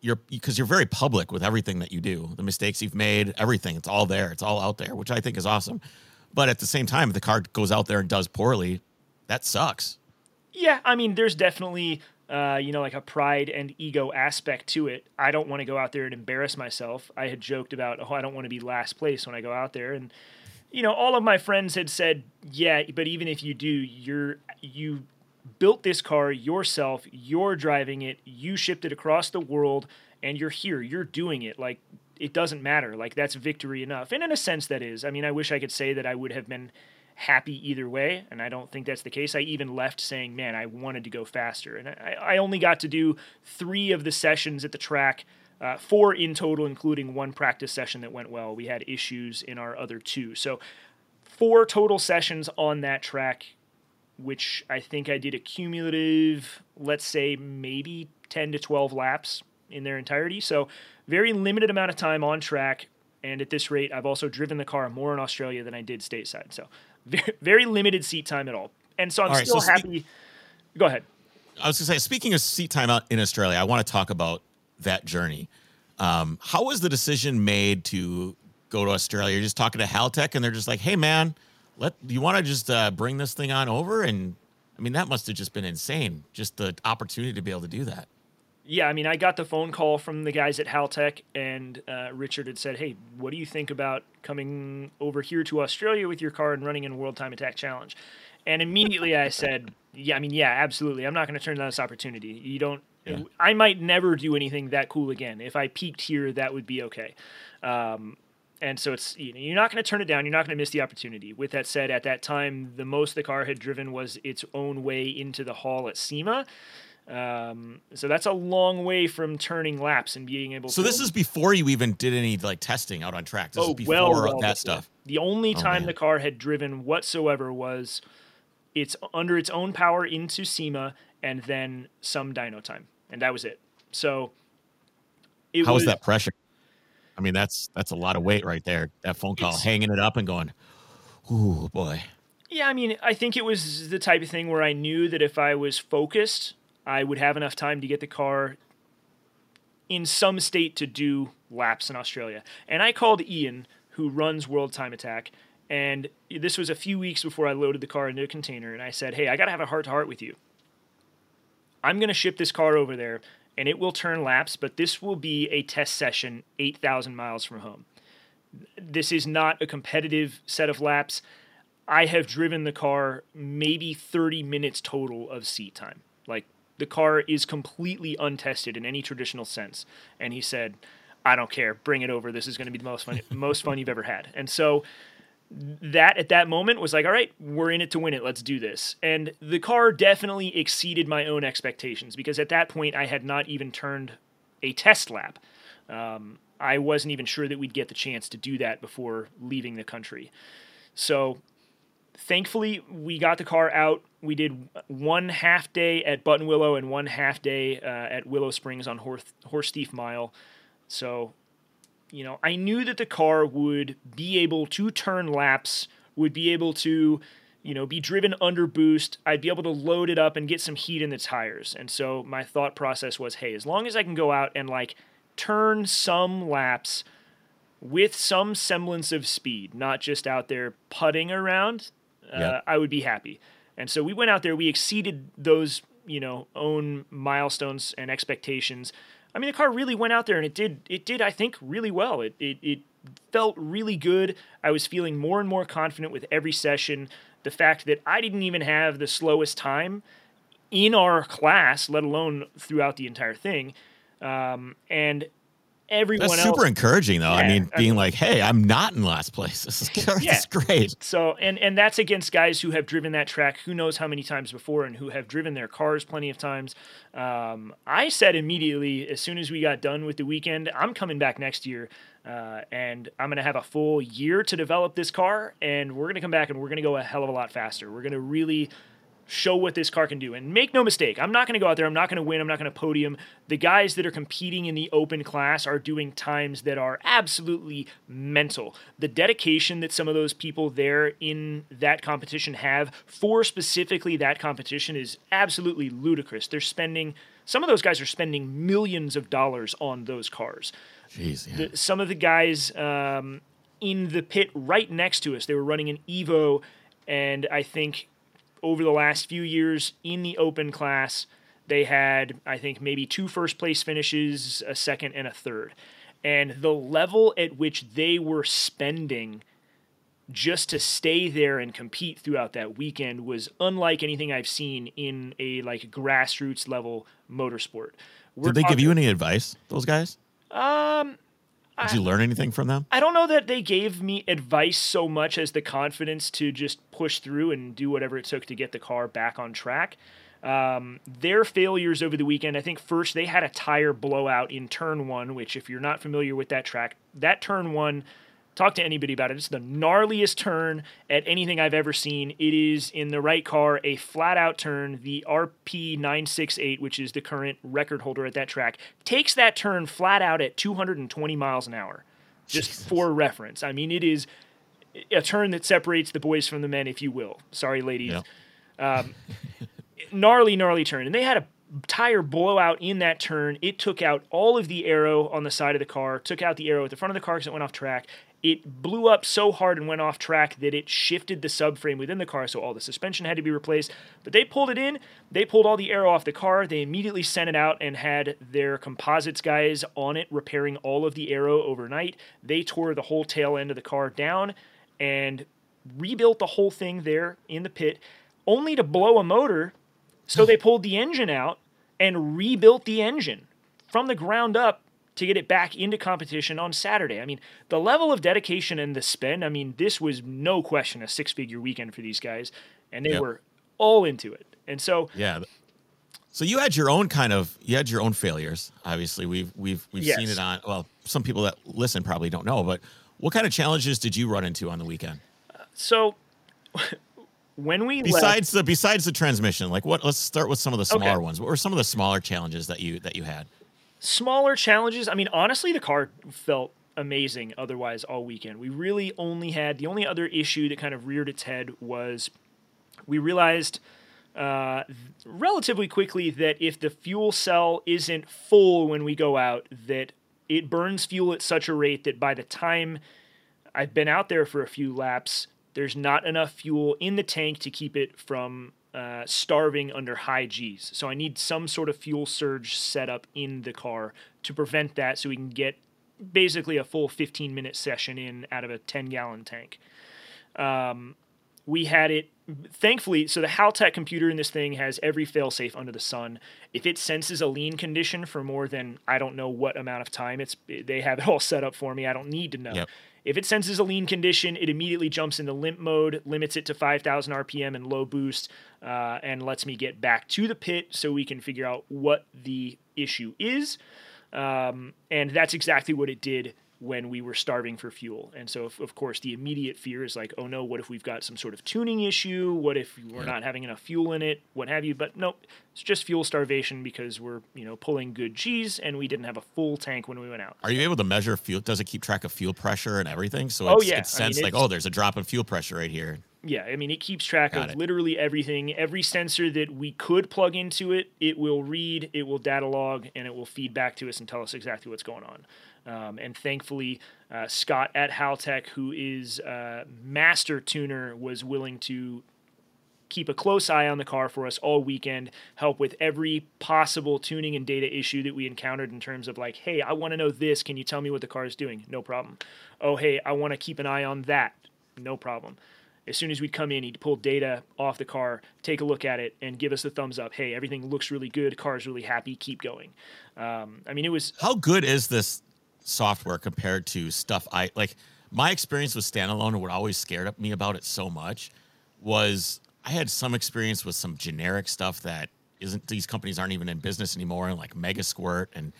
you're because you're very public with everything that you do, the mistakes you've made, everything. It's all there. It's all out there, which I think is awesome. But at the same time, if the car goes out there and does poorly, that sucks. Yeah, I mean, there's definitely uh, you know, like a pride and ego aspect to it. I don't want to go out there and embarrass myself. I had joked about, oh, I don't want to be last place when I go out there, and you know, all of my friends had said, yeah, but even if you do, you're you built this car yourself, you're driving it, you shipped it across the world, and you're here, you're doing it. Like it doesn't matter. Like that's victory enough. And in a sense, that is. I mean, I wish I could say that I would have been happy either way, and I don't think that's the case. I even left saying, "Man, I wanted to go faster," and I, I only got to do three of the sessions at the track. Uh, four in total, including one practice session that went well. We had issues in our other two. So, four total sessions on that track, which I think I did a cumulative, let's say maybe 10 to 12 laps in their entirety. So, very limited amount of time on track. And at this rate, I've also driven the car more in Australia than I did stateside. So, very, very limited seat time at all. And so I'm All right, still so happy. Go ahead. I was going to say, speaking of seat time out in Australia, I want to talk about that journey. Um, how was the decision made to go to Australia? You're just talking to Haltech, and they're just like, "Hey, man, let you want to just uh, bring this thing on over?" And I mean, that must have just been insane, just the opportunity to be able to do that. Yeah, I mean, I got the phone call from the guys at Haltech, and uh, Richard had said, "Hey, what do you think about coming over here to Australia with your car and running in a World Time Attack Challenge?" And immediately I said, "Yeah, I mean, yeah, absolutely. I'm not going to turn down this opportunity. You don't. Yeah. I might never do anything that cool again. If I peaked here, that would be okay." Um, and so it's you know, you're not going to turn it down. You're not going to miss the opportunity. With that said, at that time, the most the car had driven was its own way into the hall at SEMA. Um, so that's a long way from turning laps and being able. So to this is before you even did any like testing out on track. This oh is before well, well that before. stuff. The only Oh, time man. the car had driven whatsoever was it's under its own power into SEMA and then some dyno time, and that was it. So it How was that pressure? I mean, that's that's a lot of weight right there. That phone call, It's- hanging it up and going, "Ooh, boy." Yeah, I mean, I think it was the type of thing where I knew that if I was focused, I would have enough time to get the car in some state to do laps in Australia. And I called Ian, who runs World Time Attack, and this was a few weeks before I loaded the car into a container, and I said, "Hey, I got to have a heart to heart with you. I'm going to ship this car over there, and it will turn laps, but this will be a test session 8,000 miles from home. This is not a competitive set of laps. I have driven the car maybe 30 minutes total of seat time. Like the car is completely untested in any traditional sense. And he said, I don't care, bring it over. This is going to be the most fun, most fun you've ever had. And so that at that moment was like, all right, we're in it to win it. Let's do this. And the car definitely exceeded my own expectations because at that point I had not even turned a test lap. Um, I wasn't even sure that we'd get the chance to do that before leaving the country. So thankfully, we got the car out. We did one half day at Buttonwillow and one half day uh, at Willow Springs on Horse, Horse Thief Mile. So, you know, I knew that the car would be able to turn laps, would be able to, you know, be driven under boost. I'd be able to load it up and get some heat in the tires. And so my thought process was, hey, as long as I can go out and like turn some laps with some semblance of speed, not just out there putting around, uh, Yeah. I would be happy. And so we went out there. We exceeded those, you know, own milestones and expectations. I mean, the car really went out there and it did. It did, I think, really well. It it, it felt really good. I was feeling more and more confident with every session. The fact that I didn't even have the slowest time in our class, let alone throughout the entire thing, um, and everyone That's else. super encouraging, though. I Yeah, mean, I being mean- like, "Hey, I'm not in last place. This is, this Yeah. is great." So and and that's against guys who have driven that track who knows how many times before and who have driven their cars plenty of times. Um, I said immediately as soon as we got done with the weekend, I'm coming back next year, uh, and I'm gonna have a full year to develop this car, and we're gonna come back and we're gonna go a hell of a lot faster. We're gonna really show what this car can do. And make no mistake, I'm not going to go out there. I'm not going to win. I'm not going to podium. The guys that are competing in the open class are doing times that are absolutely mental. The dedication that some of those people there in that competition have for specifically that competition is absolutely ludicrous. They're spending, some of those guys are spending millions of dollars on those cars. Jeez, yeah. The, some of the guys um, in the pit right next to us, they were running an Evo, and I think over the last few years in the open class, they had, I think, maybe two first place finishes, a second, and a third. And the level at which they were spending just to stay there and compete throughout that weekend was unlike anything I've seen in a like grassroots level motorsport. We're Did they talking, give you any advice, those guys? Um, did you learn anything from them? I don't know that they gave me advice so much as the confidence to just push through and do whatever it took to get the car back on track. Um, their failures over the weekend, I think first they had a tire blowout in turn one, which, if you're not familiar with that track, that turn one Talk to anybody about it. It's the gnarliest turn at anything I've ever seen. It is in the right car, a flat out turn. The RP968, which is the current record holder at that track, takes that turn flat out at 220 miles an hour. Just Jesus. for reference. I mean, it is a turn that separates the boys from the men, if you will. Sorry, ladies. Yep. Um, gnarly, gnarly turn. And they had a tire blowout in that turn. It took out all of the aero on the side of the car, took out the aero at the front of the car because it went off track, it blew up so hard and went off track that it shifted the subframe within the car, so all the suspension had to be replaced. But they pulled it in, they pulled all the aero off the car, they immediately sent it out and had their composites guys on it repairing all of the aero overnight. They tore the whole tail end of the car down and rebuilt the whole thing there in the pit, only to blow a motor. So they pulled the engine out and rebuilt the engine from the ground up to get it back into competition on Saturday. I mean, the level of dedication and the spend, I mean, this was no question a six figure weekend for these guys, and they yep. were all into it. And so, yeah. So you had your own kind of you had your own failures. Obviously, we've we've we've yes. seen it on. Well, some people that listen probably don't know, but what kind of challenges did you run into on the weekend? Uh, so when we besides left, the besides the transmission, like what? Let's start with some of the smaller okay. ones. What were some of the smaller challenges that you that you had? Smaller challenges. I mean, honestly, the car felt amazing otherwise all weekend. We really only had the only other issue that kind of reared its head was we realized uh, relatively quickly that if the fuel cell isn't full when we go out, that it burns fuel at such a rate that by the time I've been out there for a few laps, there's not enough fuel in the tank to keep it from uh, starving under high G's. So I need some sort of fuel surge set up in the car to prevent that so we can get basically a full 15 minute session in out of a 10 gallon tank. Um, we had it thankfully so the haltech computer in this thing has every failsafe under the sun if it senses a lean condition for more than i don't know what amount of time it's they have it all set up for me i don't need to know yep. If it senses a lean condition, it immediately jumps into limp mode, limits it to 5,000 RPM and low boost, uh, and lets me get back to the pit so we can figure out what the issue is. Um, and that's exactly what it did when we were starving for fuel. And so, of, of, course, the immediate fear is like, oh no, what if we've got some sort of tuning issue? What if we're not having enough fuel in it? What have you? But nope, it's just fuel starvation because we're you know pulling good G's and we didn't have a full tank when we went out. Are you able to measure fuel? Does it keep track of fuel pressure and everything? So oh, it's, oh yeah, it's sense I mean, like oh, there's a drop in fuel pressure right here. Yeah, I mean, it keeps track Got of it. literally everything. Every sensor that we could plug into it, it will read, it will data log, and it will feed back to us and tell us exactly what's going on. Um, and thankfully, uh, Scott at Haltech, who is a master tuner, was willing to keep a close eye on the car for us all weekend, help with every possible tuning and data issue that we encountered in terms of like, hey, I want to know this. Can you tell me what the car is doing? No problem. Oh, hey, I want to keep an eye on that. No problem. As soon as we'd come in, he'd pull data off the car, take a look at it, and give us the thumbs up. Hey, everything looks really good. Car's really happy. Keep going. Um, I mean, it was. How good is this software compared to stuff I like. My experience with standalone and what always scared me about it so much was I had some experience with some generic stuff that isn't these companies aren't even in business anymore and like MegaSquirt and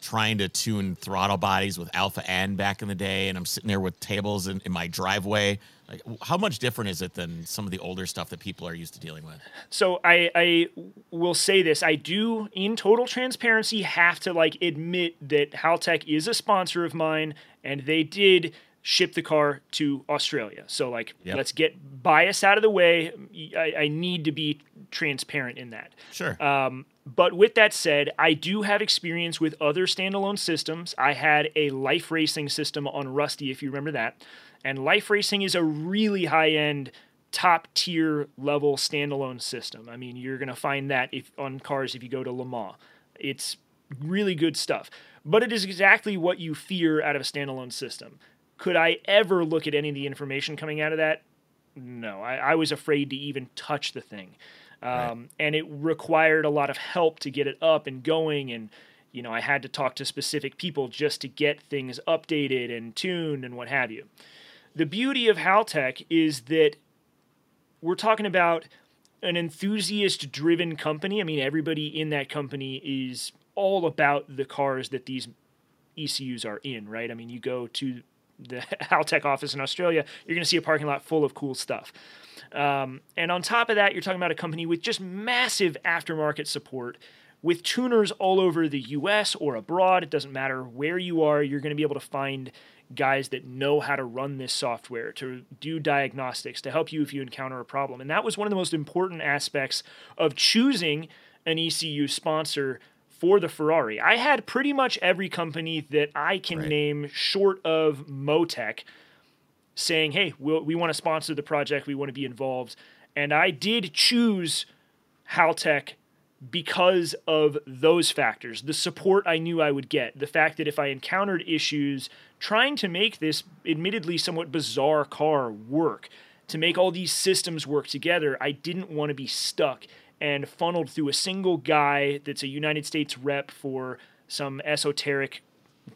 trying to tune throttle bodies with Alpha N back in the day, and I'm sitting there with tables in, in my driveway. Like, how much different is it than some of the older stuff that people are used to dealing with? So I, I will say this: I do, in total transparency, have to like admit that Haltech is a sponsor of mine, and they did ship the car to Australia. So like, Yep. let's get bias out of the way. I, I need to be transparent in that. Sure. Um, but with that said, I do have experience with other standalone systems. I had a Life Racing system on Rusty, if you remember that. And Life Racing is a really high end, top tier level standalone system. I mean, you're going to find that if on cars if you go to Le Mans. It's really good stuff. But it is exactly what you fear out of a standalone system. Could I ever look at any of the information coming out of that? No, I, I was afraid to even touch the thing. Um, And it required a lot of help to get it up and going. And, you know, I had to talk to specific people just to get things updated and tuned and what have you. The beauty of Haltech is that we're talking about an enthusiast driven company. I mean, everybody in that company is all about the cars that these ECUs are in, right? I mean, you go to the Haltech office in Australia, you're going to see a parking lot full of cool stuff. Um, and on top of that, you're talking about a company with just massive aftermarket support, with tuners all over the US or abroad. It doesn't matter where you are, you're going to be able to find guys that know how to run this software, to do diagnostics, to help you if you encounter a problem. And that was one of the most important aspects of choosing an ECU sponsor for the Ferrari. I had pretty much every company that I can Right. name short of Motec saying, "Hey, we'll, we want to sponsor the project. We want to be involved." And I did choose Haltech because of those factors. The support I knew I would get, the fact that if I encountered issues trying to make this admittedly somewhat bizarre car work, to make all these systems work together, I didn't want to be stuck and funneled through a single guy that's a United States rep for some esoteric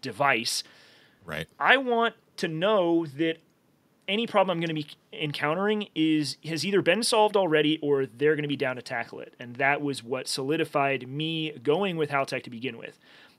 device. right. I want to know that any problem I'm going to be encountering is has either been solved already or they're going to be down to tackle it. And that was what solidified me going with Haltech to begin with.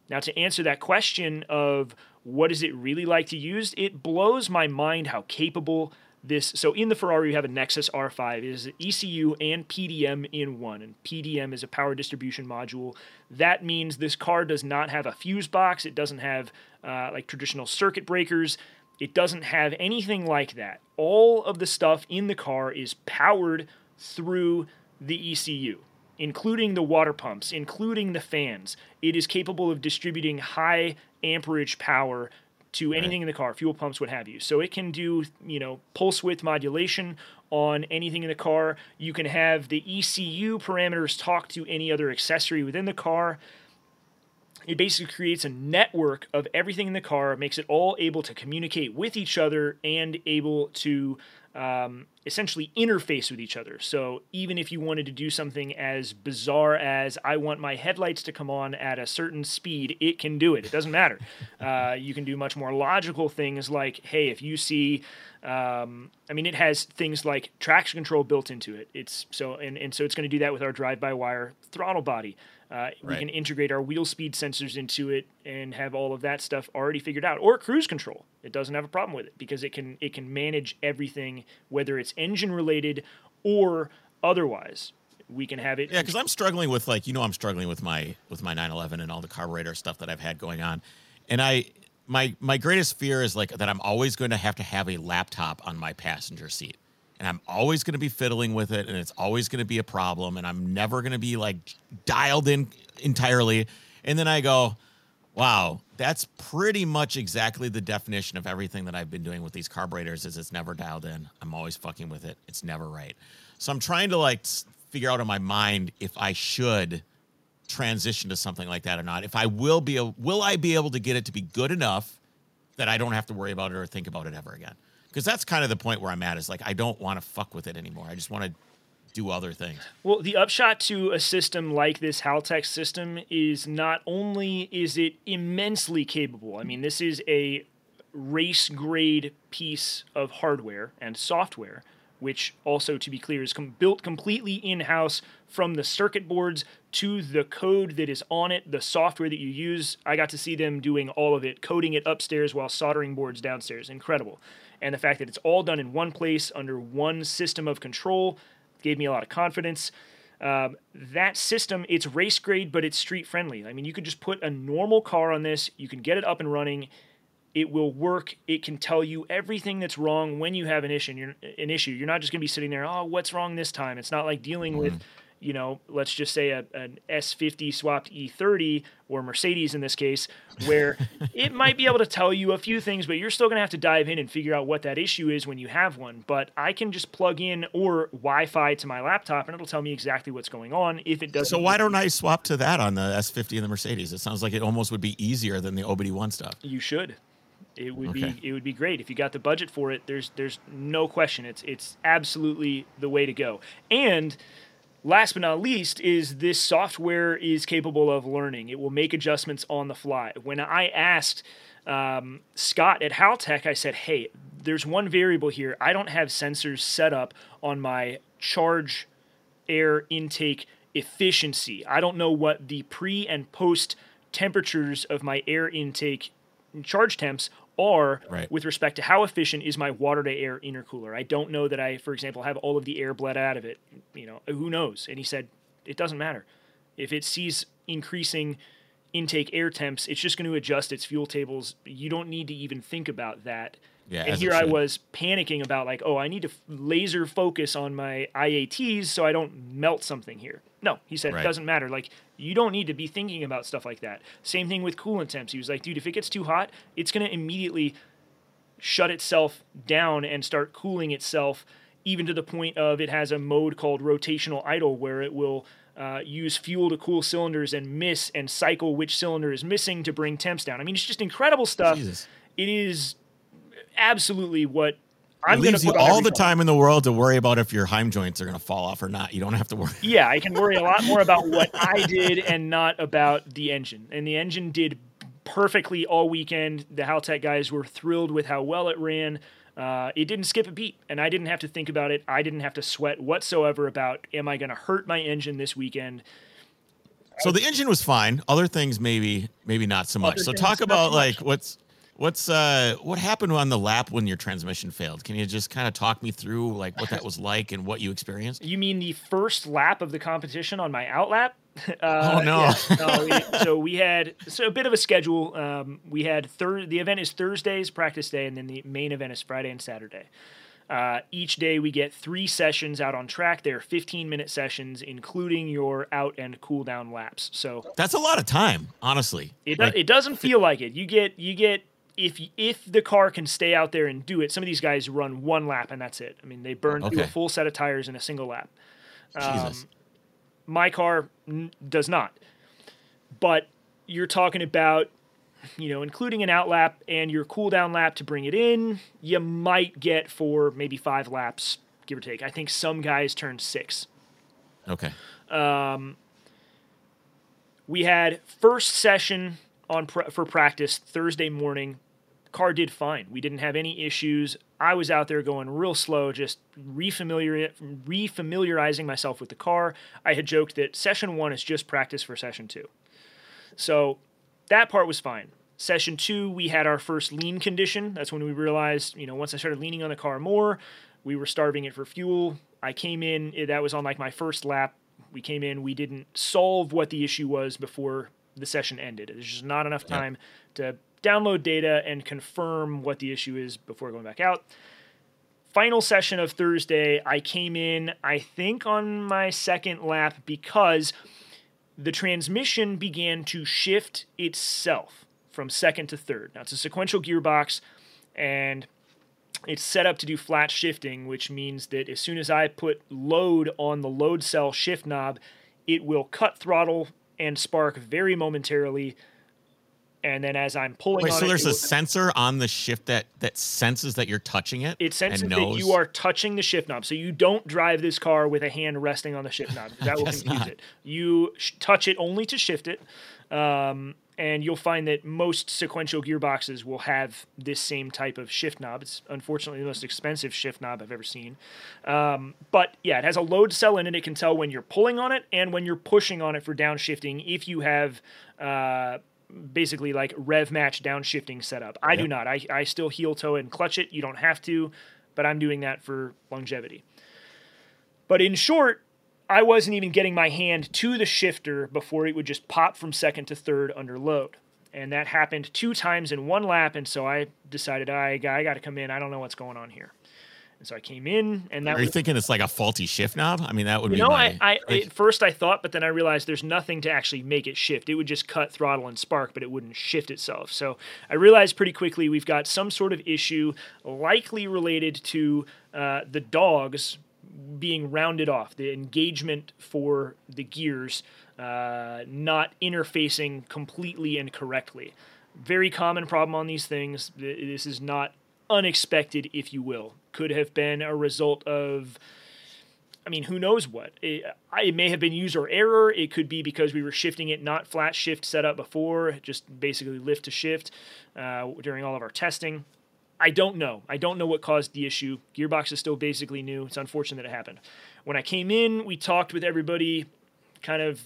Now, to answer that question of what is it really like to use, it blows my mind how capable this. So in the Ferrari, you have a Nexus R5. It is ECU and PDM in one, and PDM is a power distribution module. That means this car does not have a fuse box. It doesn't have uh, like traditional circuit breakers. It doesn't have anything like that. All of the stuff in the car is powered through the ECU, including the water pumps, including the fans. It is capable of distributing high amperage power to anything in the car, fuel pumps, what have you. So it can do, you know, pulse width modulation on anything in the car. You can have the ECU parameters talk to any other accessory within the car it basically creates a network of everything in the car, makes it all able to communicate with each other and able to um, essentially interface with each other. So even if you wanted to do something as bizarre as I want my headlights to come on at a certain speed, it can do it. It doesn't matter. Uh, you can do much more logical things like, hey, if you see um, I mean, it has things like traction control built into it. It's so and, and so it's going to do that with our drive-by-wire throttle body. Uh, We Right. can integrate our wheel speed sensors into it and have all of that stuff already figured out. Or cruise control. It doesn't have a problem with it because it can it can manage everything, whether it's engine related or otherwise. We can have it. Yeah, because I'm struggling with like you know I'm struggling with my with my 911 and all the carburetor stuff that I've had going on, and I my my greatest fear is like that I'm always going to have to have a laptop on my passenger seat, and I'm always going to be fiddling with it, and it's always going to be a problem, and I'm never going to be like dialed in entirely, and then I go, wow, that's pretty much exactly the definition of everything that I've been doing with these carburetors is it's never dialed in. I'm always fucking with it. It's never right. So I'm trying to like figure out in my mind if I should transition to something like that or not. If I will be, a, will I be able to get it to be good enough that I don't have to worry about it or think about it ever again? Because that's kind of the point where I'm at. Is like I don't want to fuck with it anymore. I just want to do other things. Well, the upshot to a system like this Haltech system is not only is it immensely capable. I mean, this is a race grade piece of hardware and software, which also, to be clear, is com- built completely in house from the circuit boards to the code that is on it, the software that you use. I got to see them doing all of it, coding it upstairs while soldering boards downstairs. Incredible. And the fact that it's all done in one place under one system of control gave me a lot of confidence. Um, that system, it's race grade, but it's street friendly. I mean, you could just put a normal car on this, you can get it up and running. It will work. It can tell you everything that's wrong when you have an issue. You're, an issue. You're not just going to be sitting there. Oh, what's wrong this time? It's not like dealing mm-hmm. with you know, let's just say a, an S50 swapped E30 or Mercedes in this case, where it might be able to tell you a few things, but you're still going to have to dive in and figure out what that issue is when you have one. But I can just plug in or Wi Fi to my laptop and it'll tell me exactly what's going on if it doesn't. So, why don't I swap to that on the S50 and the Mercedes? It sounds like it almost would be easier than the OBD1 stuff. You should. It would okay. be it would be great if you got the budget for it. There's there's no question. It's it's absolutely the way to go. And last but not least is this software is capable of learning. It will make adjustments on the fly. When i asked um, scott at haltech i said hey there's one variable here. I don't have sensors set up on my charge air intake efficiency. I don't know what the pre and post temperatures of my air intake charge temps are right. with respect to how efficient is my water to air intercooler. I don't know that I, for example, have all of the air bled out of it. You know, who knows? And he said, it doesn't matter. If it sees increasing intake air temps, it's just going to adjust its fuel tables. You don't need to even think about that. Yeah, and here I was panicking about like, oh, I need to laser focus on my IATs so I don't melt something here. No, he said right. it doesn't matter. Like you don't need to be thinking about stuff like that. Same thing with coolant temps. He was like, dude, if it gets too hot, it's going to immediately shut itself down and start cooling itself, even to the point of it has a mode called rotational idle where it will uh, use fuel to cool cylinders and miss and cycle which cylinder is missing to bring temps down. I mean, it's just incredible stuff. Jesus. It is absolutely what I'm it leaves you all the time in the world to worry about if your Heim joints are going to fall off or not. You don't have to worry. Yeah, I can worry a lot more about what I did and not about the engine. And the engine did perfectly all weekend. The Haltech guys were thrilled with how well it ran. Uh, it didn't skip a beat, and I didn't have to think about it. I didn't have to sweat whatsoever about am I going to hurt my engine this weekend. So the engine was fine. Other things maybe maybe not so much. Other so talk about like what's What's uh what happened on the lap when your transmission failed? Can you just kind of talk me through like what that was like and what you experienced? You mean the first lap of the competition on my outlap? Uh, oh no! Yeah, no we, so we had so a bit of a schedule. Um, we had thir- the event is Thursdays practice day, and then the main event is Friday and Saturday. Uh, each day we get three sessions out on track. They're 15 minute sessions, including your out and cool down laps. So that's a lot of time, honestly. It, like, it doesn't feel like it. You get you get if if the car can stay out there and do it, some of these guys run one lap and that's it. I mean, they burn okay. through a full set of tires in a single lap. Um, my car n- does not. But you're talking about, you know, including an out lap and your cool down lap to bring it in, you might get for maybe five laps, give or take. I think some guys turn six. Okay. Um, we had first session on pr- for practice Thursday morning car did fine. We didn't have any issues. I was out there going real slow, just refamiliar refamiliarizing myself with the car. I had joked that session one is just practice for session two. So that part was fine. Session two, we had our first lean condition. That's when we realized, you know, once I started leaning on the car more, we were starving it for fuel. I came in, eh, that was on like my first lap. We came in, we didn't solve what the issue was before the session ended. There's just not enough time to download data and confirm what the issue is before going back out. Final session of Thursday, I came in, I think, on my second lap because the transmission began to shift itself from second to third. Now, it's a sequential gearbox, and it's set up to do flat shifting, which means that as soon as I put load on the load cell shift knob, it will cut throttle and spark very momentarily and then as I'm pulling, Wait, so it, there's it a sensor on the shift that that senses that you're touching it. It senses that you are touching the shift knob, so you don't drive this car with a hand resting on the shift knob. That will confuse not. it. You sh- touch it only to shift it, um, and you'll find that most sequential gearboxes will have this same type of shift knob. It's unfortunately the most expensive shift knob I've ever seen. Um, but yeah, it has a load cell in it. It can tell when you're pulling on it and when you're pushing on it for downshifting if you have. Uh, basically like rev match downshifting setup. I yep. do not. I, I still heel toe and clutch it. You don't have to, but I'm doing that for longevity. But in short, I wasn't even getting my hand to the shifter before it would just pop from second to third under load. And that happened two times in one lap. And so I decided, I, I got to come in. I don't know what's going on here. And so I came in, and that. Are you was, thinking it's like a faulty shift knob? I mean, that would you be. No, I, I at first I thought, but then I realized there's nothing to actually make it shift. It would just cut throttle and spark, but it wouldn't shift itself. So I realized pretty quickly we've got some sort of issue, likely related to uh, the dogs being rounded off, the engagement for the gears uh, not interfacing completely and correctly. Very common problem on these things. This is not unexpected, if you will. Could have been a result of, I mean, who knows what? It, it, may have been user error. It could be because we were shifting it not flat shift setup before, just basically lift to shift uh, during all of our testing. I don't know. I don't know what caused the issue. Gearbox is still basically new. It's unfortunate that it happened. When I came in, we talked with everybody, kind of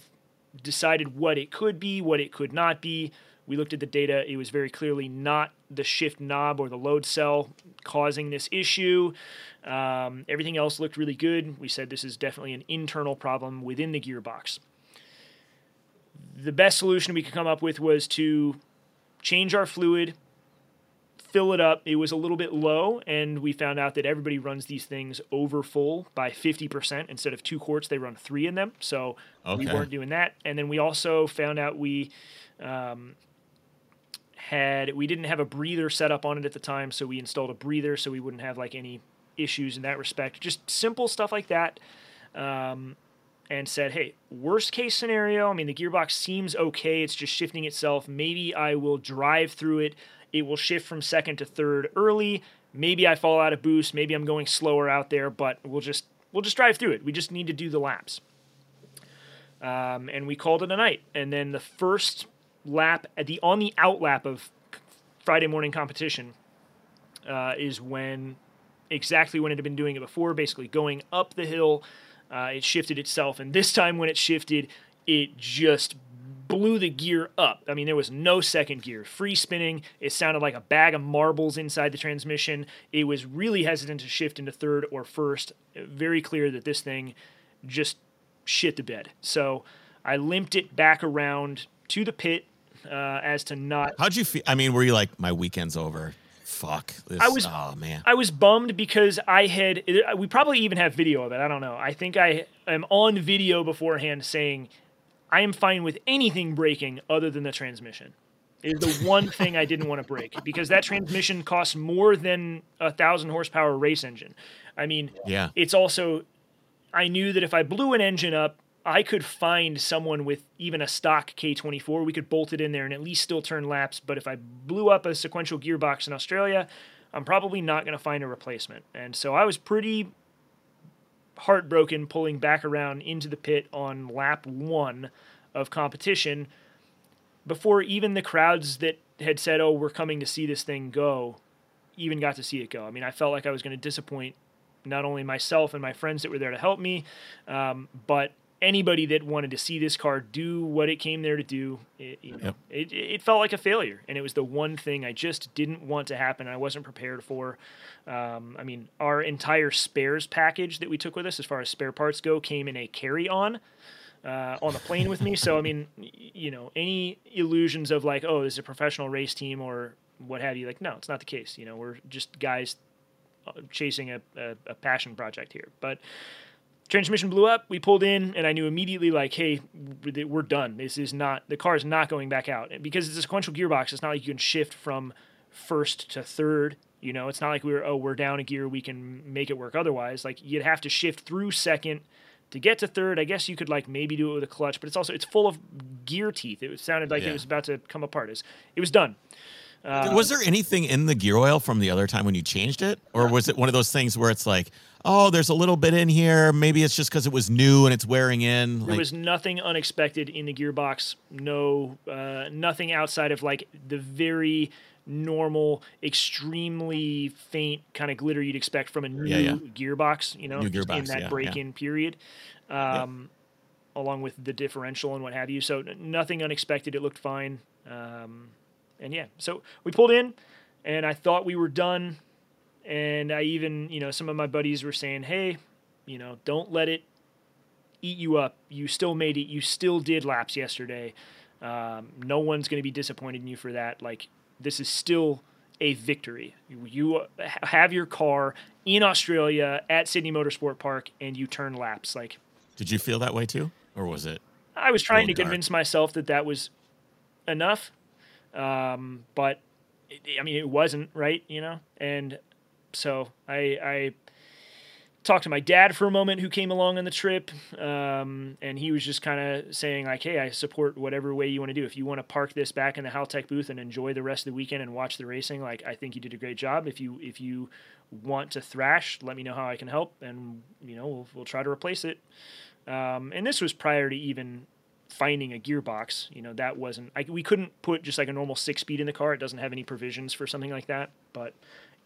decided what it could be, what it could not be. We looked at the data. It was very clearly not the shift knob or the load cell causing this issue. Um, everything else looked really good. We said this is definitely an internal problem within the gearbox. The best solution we could come up with was to change our fluid, fill it up. It was a little bit low, and we found out that everybody runs these things over full by 50%. Instead of two quarts, they run three in them. So okay. we weren't doing that. And then we also found out we um, had we didn't have a breather set up on it at the time, so we installed a breather so we wouldn't have like any issues in that respect. Just simple stuff like that. Um, and said, hey, worst case scenario, I mean, the gearbox seems okay. It's just shifting itself. Maybe I will drive through it. It will shift from second to third early. Maybe I fall out of boost. Maybe I'm going slower out there, but we'll just we'll just drive through it. We just need to do the laps. Um, and we called it a night. And then the first lap at the on the out lap of Friday morning competition uh, is when exactly when it had been doing it before, basically going up the hill. Uh, it shifted itself, and this time when it shifted, it just blew the gear up. I mean, there was no second gear. Free spinning. It sounded like a bag of marbles inside the transmission. It was really hesitant to shift into third or first. Very clear that this thing just shit the bed. So I limped it back around to the pit uh, as to not. How'd you feel? I mean, were you like, my weekend's over? Fuck. This, I was. Oh man. I was bummed because I had. We probably even have video of it. I don't know. I think I am on video beforehand saying, I am fine with anything breaking other than the transmission. Is the one thing I didn't want to break because that transmission costs more than a thousand horsepower race engine. I mean, yeah. It's also. I knew that if I blew an engine up, I could find someone with even a stock K24. We could bolt it in there and at least still turn laps. But if I blew up a sequential gearbox in Australia, I'm probably not going to find a replacement. And so I was pretty heartbroken pulling back around into the pit on lap one of competition before even the crowds that had said, oh, we're coming to see this thing go, even got to see it go. I mean, I felt like I was going to disappoint not only myself and my friends that were there to help me, um, but anybody that wanted to see this car do what it came there to do, it, you know, yep. it, it felt like a failure. And it was the one thing I just didn't want to happen. I wasn't prepared for. Um, I mean, our entire spares package that we took with us, as far as spare parts go, came in a carry on. Uh, on the plane with me. So, I mean, you know, any illusions of like, oh, this is a professional race team or what have you, like, no, it's not the case. You know, we're just guys uh, chasing a, a, a passion project here. But transmission blew up. We pulled in, and I knew immediately, like, hey, we're done. This is not the car is not going back out And because it's a sequential gearbox. It's not like you can shift from first to third. You know, it's not like we are oh we're down a gear, we can make it work otherwise. Like you'd have to shift through second to get to third. I guess you could like maybe do it with a clutch, but it's also it's full of gear teeth. It sounded like yeah. it was about to come apart. It was, it was done. Uh, was there anything in the gear oil from the other time when you changed it, or was it one of those things where it's like, oh, there's a little bit in here. Maybe it's just because it was new and it's wearing in. There Like, was nothing unexpected in the gearbox. No, uh, nothing outside of like the very normal, extremely faint kind of glitter you'd expect from a new Yeah, yeah. gearbox. You know, just in that yeah, break-in period, um, along with the differential and what have you. So nothing unexpected. It looked fine. Um, and yeah, so we pulled in, and I thought we were done. And I even, you know, some of my buddies were saying, "Hey, you know, don't let it eat you up. You still made it. You still did laps yesterday. Um, no one's going to be disappointed in you for that. Like this is still a victory. You, you have your car in Australia at Sydney Motorsport Park, and you turn laps. Like did you feel that way too, or was it? I was trying to dark. convince myself that that was enough, um, but it, I mean it wasn't right, you know. And so I, I talked to my dad for a moment, who came along on the trip, um, and he was just kind of saying like, "Hey, I support whatever way you want to do. If you want to park this back in the Haltech booth and enjoy the rest of the weekend and watch the racing, like I think you did a great job. If you if you want to thrash, let me know how I can help, and you know we'll we'll try to replace it." Um, and this was prior to even finding a gearbox. You know, that wasn't, I, we couldn't put just like a normal six speed in the car. It doesn't have any provisions for something like that. But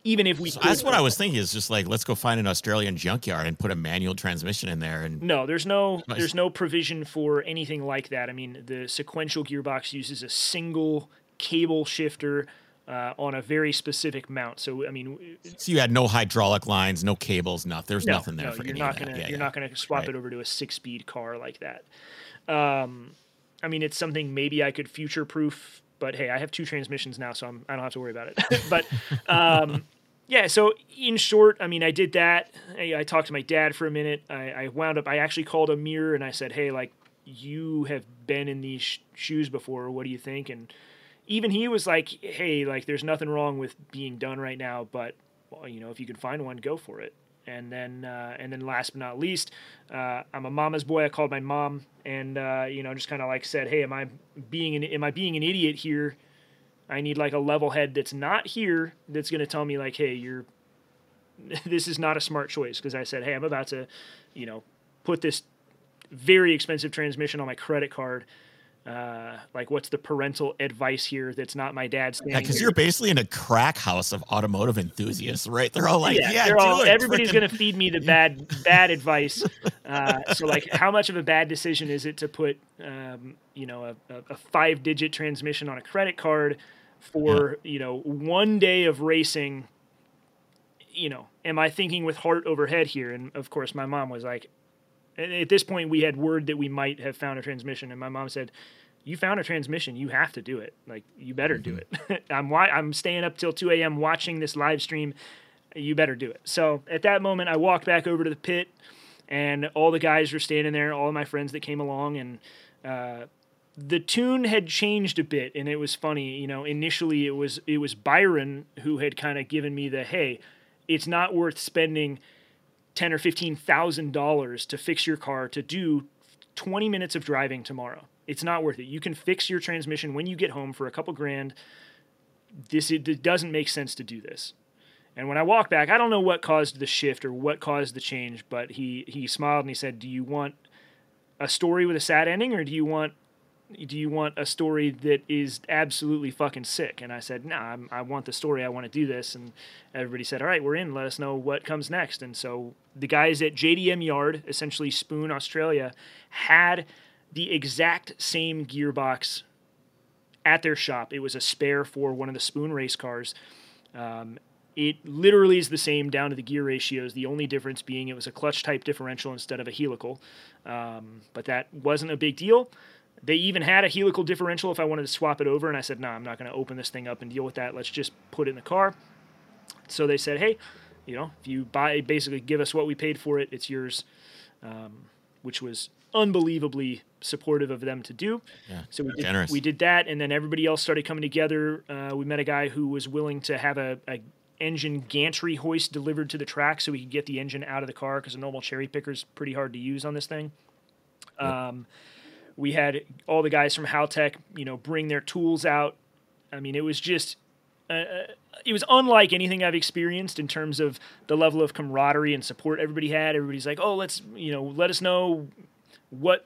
even if we So that's what I was thinking. Is just like let's go find an Australian junkyard and put a manual transmission in there, and No, there's no there's no provision for anything like that. I mean, the sequential gearbox uses a single cable shifter uh, on a very specific mount. So I mean, so you had no hydraulic lines, no cables, nothing. There's no, nothing there no, for you're not gonna Yeah, you're yeah. not gonna swap Right. it over to a six speed car like that. Um, I mean, it's something maybe I could future proof, but hey, I have two transmissions now, so I'm, I don't have to worry about it. but um, yeah, so in short, I mean, I did that. I, I talked to my dad for a minute. I, I wound up. I actually called a mirror and I said, "Hey, like you have been in these sh- shoes before. What do you think?" And even he was like, "Hey, like there's nothing wrong with being done right now, but well, you know, if you can find one, go for it." And then, uh, and then, last but not least, uh, I'm a mama's boy. I called my mom, and uh, you know, just kind of like said, "Hey, am I being an am I being an idiot here? I need like a level head that's not here that's going to tell me like, hey, you're this is not a smart choice." Because I said, "Hey, I'm about to, you know, put this very expensive transmission on my credit card." Uh, like, what's the parental advice here? That's not my dad's. Yeah, because you're basically in a crack house of automotive enthusiasts, right? They're all like, "Yeah, do all, everybody's frickin'." going to feed me the bad bad advice. Uh, so, like, how much of a bad decision is it to put, um, you know, a, a, a five digit transmission on a credit card for you know one day of racing? You know, am I thinking with heart over head here? And of course, my mom was like, and at this point, we had word that we might have found a transmission, and my mom said, "You found a transmission. You have to do it. Like, you better do it. I'm wa- I'm staying up till 2 a.m. watching this live stream. You better do it." So at that moment, I walked back over to the pit, and all the guys were standing there. All of my friends that came along, and uh, the tune had changed a bit, and it was funny. You know, initially it was it was Byron who had kind of given me the hey, it's not worth spending ten or fifteen thousand dollars to fix your car to do twenty minutes of driving tomorrow. It's not worth it. You can fix your transmission when you get home for a couple grand. This it doesn't make sense to do this. And when I walked back, I don't know what caused the shift or what caused the change, but he he smiled and he said, "Do you want a story with a sad ending, or do you want do you want a story that is absolutely fucking sick?" And I said, "No, nah, I'm, want the story. I want to do this." And everybody said, "All right, we're in. Let us know what comes next." And so the guys at JDM Yard, essentially Spoon Australia, had the exact same gearbox at their shop. It was a spare for one of the Spoon race cars. Um, it literally is the same down to the gear ratios. The only difference being it was a clutch type differential instead of a helical. Um, but that wasn't a big deal. They even had a helical differential if I wanted to swap it over, and I said, "No, I'm not going to open this thing up and deal with that. Let's just put it in the car." So they said, "Hey, you know, if you buy, basically give us what we paid for it, it's yours," um, which was unbelievably supportive of them to do. Yeah, So we did, generous. we did that, and then everybody else started coming together. Uh, we met a guy who was willing to have a, a engine gantry hoist delivered to the track so we could get the engine out of the car because a normal cherry picker is pretty hard to use on this thing. Um, we had all the guys from Haltech, you know, bring their tools out. I mean, it was just uh, it was unlike anything I've experienced in terms of the level of camaraderie and support everybody had. Everybody's like, "Oh, let's you know, let us know what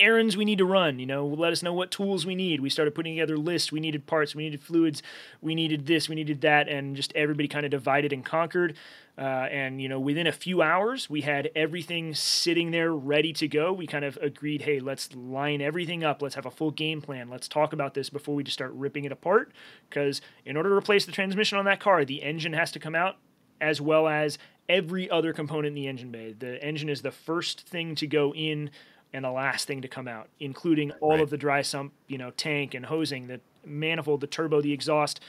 errands we need to run. You know, let us know what tools we need. We started putting together lists. We needed parts. We needed fluids. We needed this. We needed that, and just everybody kind of divided and conquered. Uh, and you know, within a few hours, we had everything sitting there ready to go. We kind of agreed, hey, let's line everything up. Let's have a full game plan. Let's talk about this before we just start ripping it apart. Because in order to replace the transmission on that car, the engine has to come out, as well as every other component in the engine bay. The engine is the first thing to go in and the last thing to come out, including all Right. of the dry sump, you know, tank and hosing, the manifold, the turbo, the exhaust.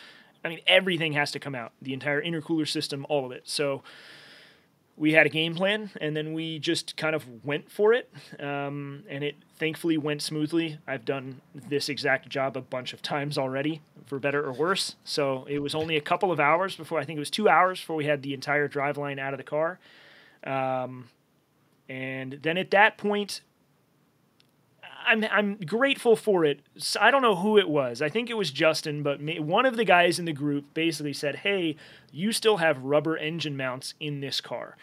I mean, everything has to come out. The entire intercooler system, all of it. So we had a game plan, and then we just kind of went for it, um, and it thankfully went smoothly. I've done this exact job a bunch of times already, for better or worse. So it was only a couple of hours before I think it was two hours before we had the entire driveline out of the car. Um, and then at that point, I'm I'm grateful for it. I don't know who it was. I think it was Justin, but one of the guys in the group basically said, "Hey, you still have rubber engine mounts in this car."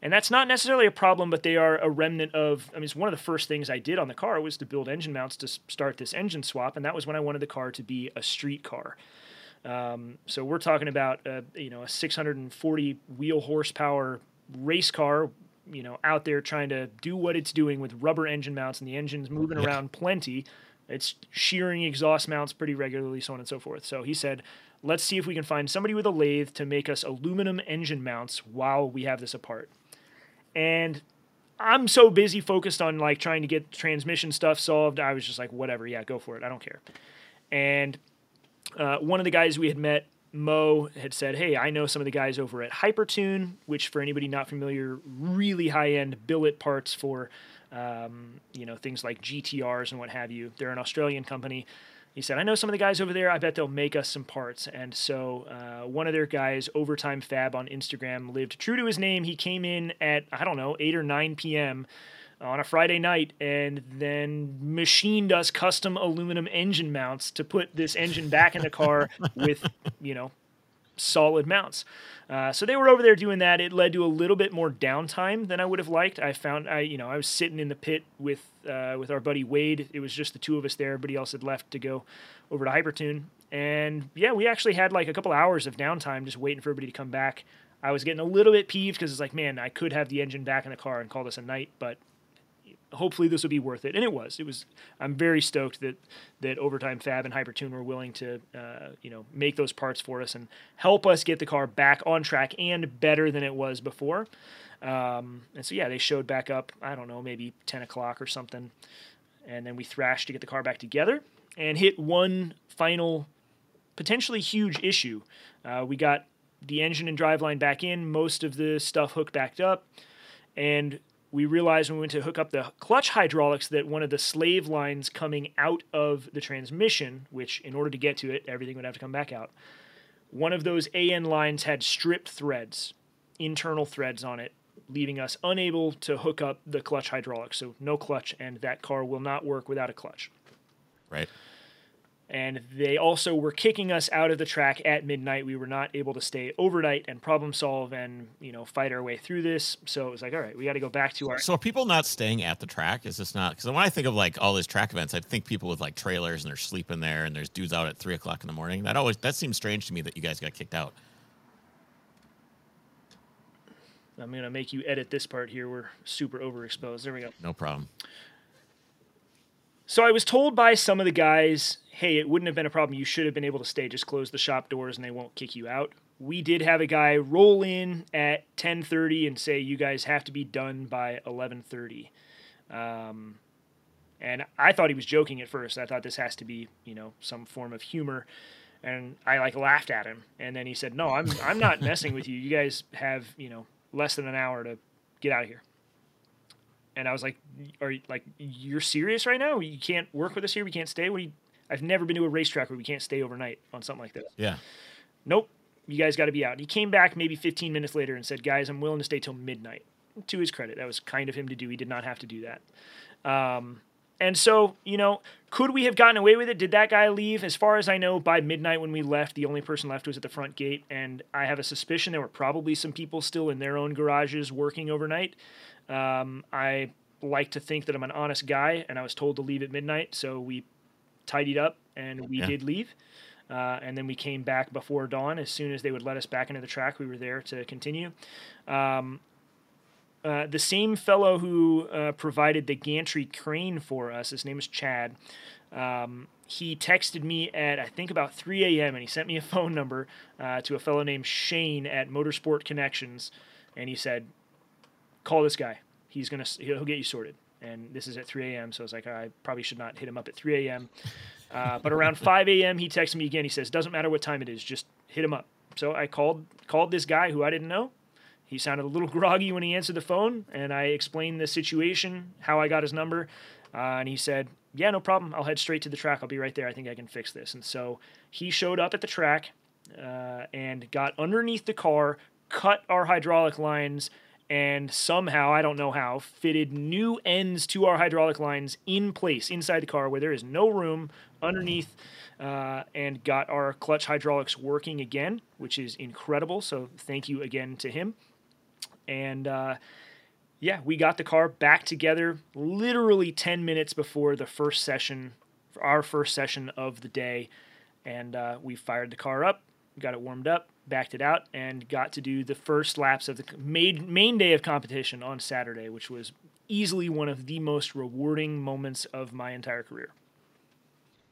And that's not necessarily a problem, but they are a remnant of. I mean, it's one of the first things I did on the car was to build engine mounts to start this engine swap, and that was when I wanted the car to be a street car. Um, so we're talking about a, you know a 640 wheel horsepower race car, you know, out there trying to do what it's doing with rubber engine mounts, and the engine's moving around plenty. It's shearing exhaust mounts pretty regularly, so on and so forth. So he said, let's see if we can find somebody with a lathe to make us aluminum engine mounts while we have this apart. And I'm so busy focused on like trying to get transmission stuff solved. I was just like, whatever, yeah, go for it. I don't care. And uh, one of the guys we had met, Mo, had said, "Hey, I know some of the guys over at Hypertune, which, for anybody not familiar, really high-end billet parts for, um, you know, things like GTRs and what have you. They're an Australian company." He said, "I know some of the guys over there. I bet they'll make us some parts." And so, uh, one of their guys, Overtime Fab on Instagram, lived true to his name. He came in at I don't know eight or nine p.m on a Friday night and then machined us custom aluminum engine mounts to put this engine back in the car with, you know, solid mounts. Uh, so they were over there doing that. It led to a little bit more downtime than I would have liked. I found I, you know, I was sitting in the pit with uh, with our buddy Wade. It was just the two of us there. Everybody else had left to go over to Hypertune. And yeah, we actually had like a couple hours of downtime just waiting for everybody to come back. I was getting a little bit peeved because it's like, man, I could have the engine back in the car and call this a night, but hopefully this will be worth it. And it was. It was. I'm very stoked that that Overtime Fab and Hypertune were willing to, uh, you know, make those parts for us and help us get the car back on track and better than it was before. Um, and so yeah, they showed back up. I don't know, maybe 10 o'clock or something, and then we thrashed to get the car back together and hit one final potentially huge issue. Uh, we got the engine and driveline back in, most of the stuff hooked back up, and we realized when we went to hook up the clutch hydraulics that one of the slave lines coming out of the transmission, which in order to get to it, everything would have to come back out. One of those AN lines had stripped threads, internal threads on it, leaving us unable to hook up the clutch hydraulics. So no clutch, and that car will not work without a clutch Right. And they also were kicking us out of the track at midnight. We were not able to stay overnight and problem solve and you know fight our way through this. So it was like, all right, we got to go back to our. So are people not staying at the track? Is this not? Because when I think of like all these track events, I think people with like trailers and they're sleeping there, and there's dudes out at three o'clock in the morning. That always that seems strange to me that you guys got kicked out. I'm gonna make you edit this part here. We're super overexposed. There we go. No problem. So I was told by some of the guys, hey, it wouldn't have been a problem. You should have been able to stay. Just close the shop doors and they won't kick you out. We did have a guy roll in at 10:30 and say you guys have to be done by 11:30. Um, and I thought he was joking at first. I thought this has to be, you know, some form of humor. And I like laughed at him. And then he said, "No, I'm I'm not messing with you. You guys have, you know, less than an hour to get out of here." And I was like, "Are you like you're serious right now? You can't work with us here. We can't stay. What you? I've never been to a racetrack where we can't stay overnight on something like this. Yeah. Nope, you guys got to be out." He came back maybe 15 minutes later and said, "Guys, I'm willing to stay till midnight." To his credit, that was kind of him to do. He did not have to do that. Um, and so, you know, could we have gotten away with it? Did that guy leave? As far as I know, by midnight when we left, the only person left was at the front gate. And I have a suspicion there were probably some people still in their own garages working overnight. Um, I like to think that I'm an honest guy, and I was told to leave at midnight. So we tidied up and we Yeah. did leave. Uh, and then we came back before dawn. As soon as they would let us back into the track, we were there to continue. Um, uh, the same fellow who uh, provided the gantry crane for us, his name is Chad. Um, he texted me at I think about 3 a.m. and he sent me a phone number uh, to a fellow named Shane at Motorsport Connections, and he said, "Call this guy. He's gonna he'll get you sorted." And this is at 3 a.m. So I was like, I probably should not hit him up at 3 a.m. Uh, but around 5 a.m. he texts me again. He says, "Doesn't matter what time it is, just hit him up." So I called called this guy who I didn't know. He sounded a little groggy when he answered the phone, and I explained the situation, how I got his number, uh, and he said, "Yeah, no problem. I'll head straight to the track. I'll be right there. I think I can fix this." And so he showed up at the track uh, and got underneath the car, cut our hydraulic lines, and somehow I don't know how fitted new ends to our hydraulic lines in place inside the car where there is no room underneath. Uh, and got our clutch hydraulics working again, which is incredible. So, thank you again to him and uh, yeah, we got the car back together literally 10 minutes before the first session, our first session of the day. And uh, we fired the car up, got it warmed up, backed it out, and got to do the first laps of the main, main day of competition on Saturday, which was easily one of the most rewarding moments of my entire career.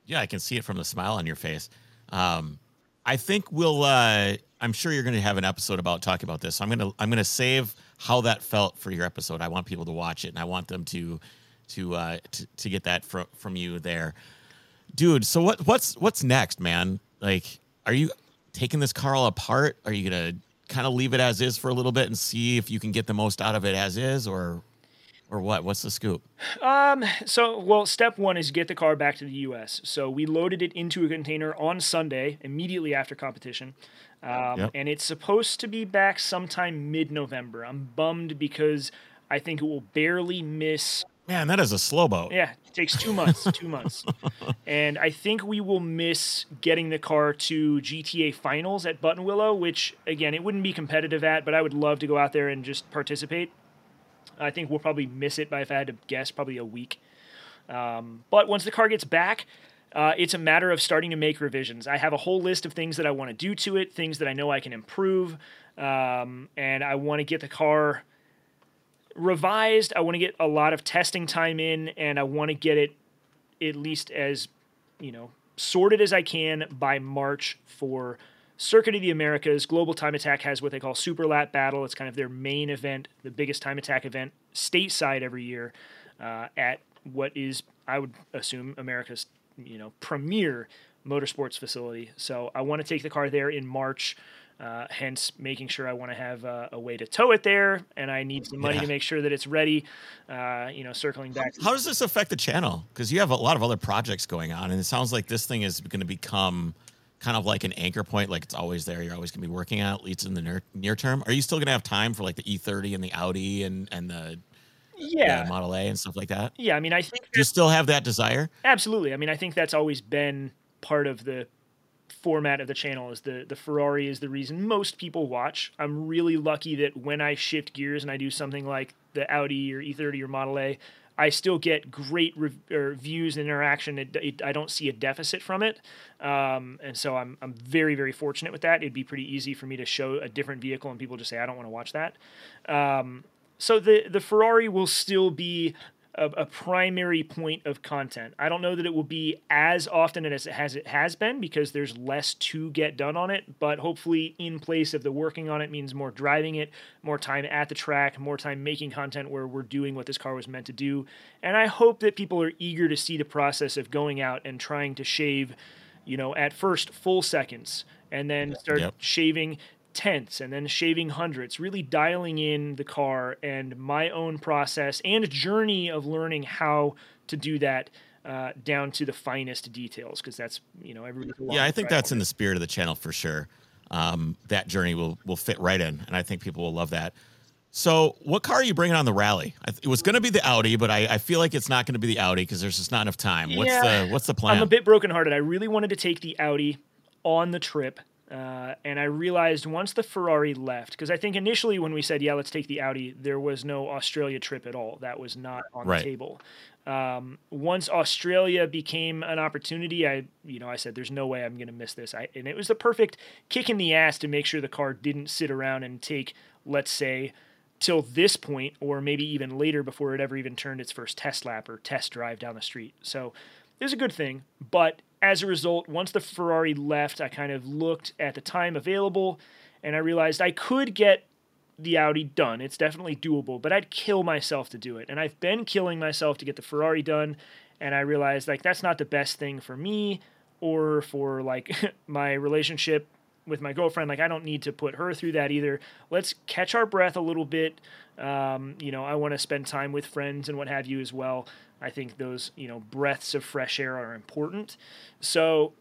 Yeah, I can see it from the smile on your face. Um, I think we'll. Uh, I'm sure you're going to have an episode about talking about this. So I'm gonna. I'm gonna save how that felt for your episode. I want people to watch it, and I want them to, to, uh, to, to get that from from you there, dude. So what? What's what's next, man? Like, are you taking this car all apart? Are you gonna kind of leave it as is for a little bit and see if you can get the most out of it as is, or, or what? What's the scoop? Um, so, well, step one is get the car back to the U.S. So we loaded it into a container on Sunday, immediately after competition. Um, Yep. And it's supposed to be back sometime mid November. I'm bummed because I think it will barely miss. Man, that is a slow boat. Yeah, it takes two months, two months. And I think we will miss getting the car to GTA finals at Buttonwillow, which, again, it wouldn't be competitive at, but I would love to go out there and just participate. I think we'll probably miss it by, if I had to guess, probably a week. Um, but once the car gets back, uh, it's a matter of starting to make revisions. I have a whole list of things that I want to do to it, things that I know I can improve, um, and I want to get the car revised. I want to get a lot of testing time in, and I want to get it at least as you know sorted as I can by March for Circuit of the Americas. Global Time Attack has what they call Super Lap Battle. It's kind of their main event, the biggest time attack event stateside every year uh, at what is, I would assume, America's you know premier motorsports facility. So I want to take the car there in March. Uh, hence, making sure I want to have uh, a way to tow it there, and I need some money Yeah. to make sure that it's ready. Uh, you know, circling back. How does this affect the channel? Because you have a lot of other projects going on, and it sounds like this thing is going to become kind of like an anchor point. Like it's always there. You're always going to be working on it, at least in the near, near term. Are you still going to have time for like the E30 and the Audi and and the, Yeah, the Model A and stuff like that? yeah. I mean, I think you still have that desire? Absolutely. I mean, I think that's always been part of the format of the channel is the the Ferrari is the reason most people watch. I'm really lucky that when I shift gears and I do something like the Audi or E30 or Model A, I still get great rev- or views and interaction. It, it, I don't see a deficit from it, um, and so I'm I'm very very fortunate with that. It'd be pretty easy for me to show a different vehicle and people just say I don't want to watch that. Um, so the the Ferrari will still be a, a primary point of content. I don't know that it will be as often as it has it has been because there's less to get done on it. But hopefully, in place of the working on it means more driving it, more time at the track, more time making content where we're doing what this car was meant to do. And I hope that people are eager to see the process of going out and trying to shave, you know, at first full seconds and then start Yep. shaving tenths and then shaving hundredths, really dialing in the car and my own process and journey of learning how to do that uh, down to the finest details because that's you know everybody's Yeah, I think that's in the spirit of the channel for sure. Um, that journey will will fit right in, and I think people will love that. So, what car are you bringing on the rally? It was going to be the Audi, but I, I feel like it's not going to be the Audi because there's just not enough time. What's Yeah. the What's the plan? I'm a bit brokenhearted. I really wanted to take the Audi on the trip. Uh, and I realized once the Ferrari left, because I think initially when we said, yeah, let's take the Audi, there was no Australia trip at all. That was not on Right. the table. Um, once Australia became an opportunity, I, you know, I said, there's no way I'm going to miss this. I, and it was the perfect kick in the ass to make sure the car didn't sit around and take, let's say, till this point, or maybe even later before it ever even turned its first test lap or test drive down the street. So it was a good thing. But as a result, once the Ferrari left, I kind of looked at the time available and I realized I could get the Audi done. It's definitely doable, but I'd kill myself to do it. And I've been killing myself to get the Ferrari done. And I realized like that's not the best thing for me or for like my relationship with my girlfriend. Like I don't need to put her through that either. Let's catch our breath a little bit. Um, you know, I want to spend time with friends and what have you as well. I think those, you know, breaths of fresh air are important. So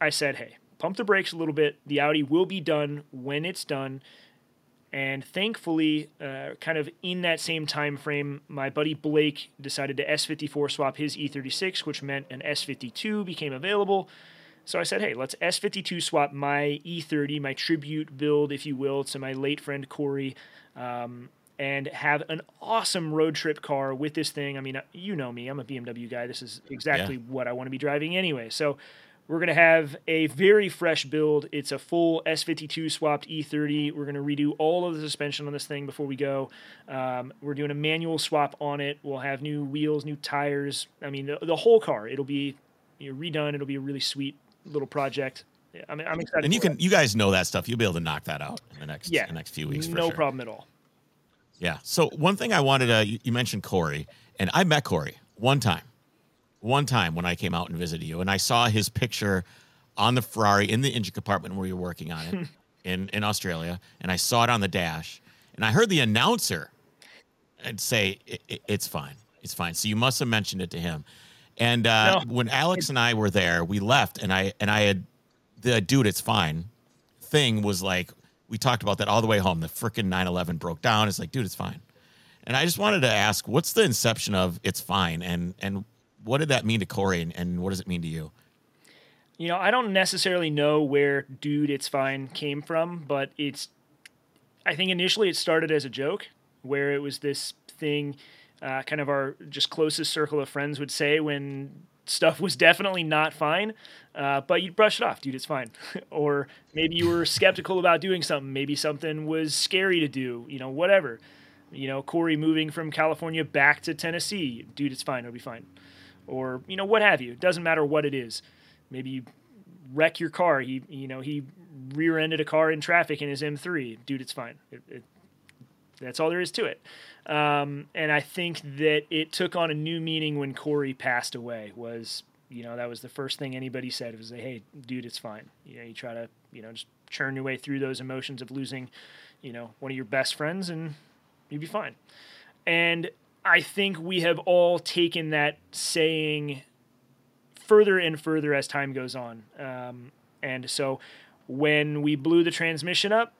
I said, hey, pump the brakes a little bit. The Audi will be done when it's done. And thankfully, uh, kind of in that same time frame, my buddy Blake decided to S54 swap his E36, which meant an S52 became available. So I said, hey, let's S52 swap my E30, my tribute build, if you will, to my late friend Corey, um, and have an awesome road trip car with this thing. I mean, you know me, I'm a BMW guy. This is exactly what I want to be driving anyway. So we're going to have a very fresh build. It's a full S52 swapped E30. We're going to redo all of the suspension on this thing before we go. Um, we're doing a manual swap on it. We'll have new wheels, new tires. I mean, the, the whole car. It'll be you know, redone. It'll be a really sweet little project. Yeah, I'm, I'm excited. and you can, you guys know that stuff. You'll be able to knock that out in the next, Yeah. the next few weeks. no sure. problem at all. Yeah. So one thing I wanted to, you, you mentioned Corey, and I met Corey one time, one time when I came out and visited you, and I saw his picture on the Ferrari in the engine compartment where you were working on it in in Australia, and I saw it on the dash, and I heard the announcer and say "I- I- it's fine, it's fine. So you must have mentioned it to him. And uh, No. when Alex and I were there, we left, and I and I had the dude, it's fine thing was like we talked about that all the way home. The freaking 911 broke down. It's like, dude, it's fine. And I just wanted to ask, what's the inception of it's fine, and and what did that mean to Corey, and, and what does it mean to you? You know, I don't necessarily know where "dude, it's fine" came from, but it's. I think initially it started as a joke, where it was this thing, uh, kind of our just closest circle of friends would say when stuff was definitely not fine, uh, but you'd brush it off, dude, it's fine. or maybe you were skeptical about doing something, maybe something was scary to do, you know, whatever. You know, Corey moving from California back to Tennessee, dude, it's fine, it'll be fine. Or you know, what have you. It doesn't matter what it is maybe you wreck your car. He, you know, he rear-ended a car in traffic in his M3. Dude, it's fine. It, it, that's all there is to it. Um, and I think that it took on a new meaning when Corey passed away. Was you know that was the first thing anybody said. Was hey, dude, it's fine. You know, you try to you know just churn your way through those emotions of losing, you know, one of your best friends, and you'd be fine. And I think we have all taken that saying further and further as time goes on. Um, and so when we blew the transmission up,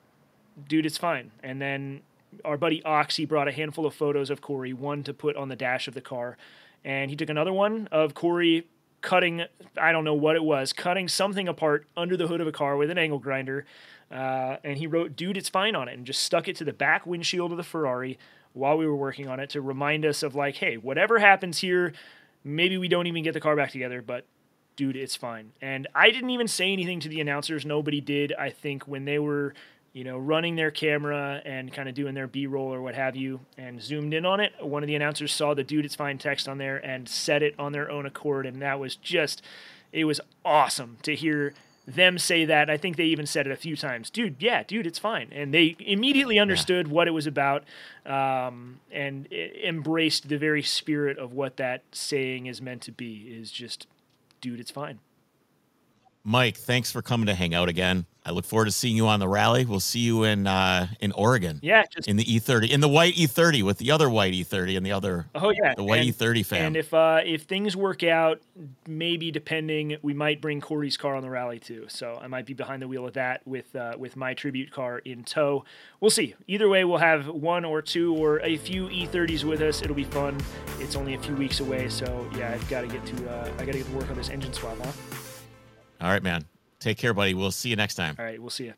dude, it's fine. And then our buddy Oxy brought a handful of photos of Corey, one to put on the dash of the car. And he took another one of Corey cutting, I don't know what it was, cutting something apart under the hood of a car with an angle grinder. Uh, and he wrote, dude, it's fine on it, and just stuck it to the back windshield of the Ferrari while we were working on it to remind us of, like, hey, whatever happens here, maybe we don't even get the car back together, but dude, it's fine. And I didn't even say anything to the announcers. Nobody did. I think when they were, you know, running their camera and kind of doing their B roll or what have you and zoomed in on it, one of the announcers saw the dude, it's fine text on there and said it on their own accord. And that was just, it was awesome to hear them say that. I think they even said it a few times. Dude, yeah, dude, it's fine. And they immediately understood what it was about um, and embraced the very spirit of what that saying is meant to be is just, dude, it's fine. Mike, thanks for coming to hang out again. I look forward to seeing you on the rally. We'll see you in uh, in Oregon. Yeah, just in the E30, in the white E30 with the other white E30 and the other. Oh yeah, the white and, E30 fam. And if uh, if things work out, maybe depending, we might bring Corey's car on the rally too. So I might be behind the wheel of that with uh, with my tribute car in tow. We'll see. Either way, we'll have one or two or a few E30s with us. It'll be fun. It's only a few weeks away, so yeah, I've got to get to uh, I got to get to work on this engine swap, huh? All right, man. Take care, buddy. We'll see you next time. All right, we'll see you.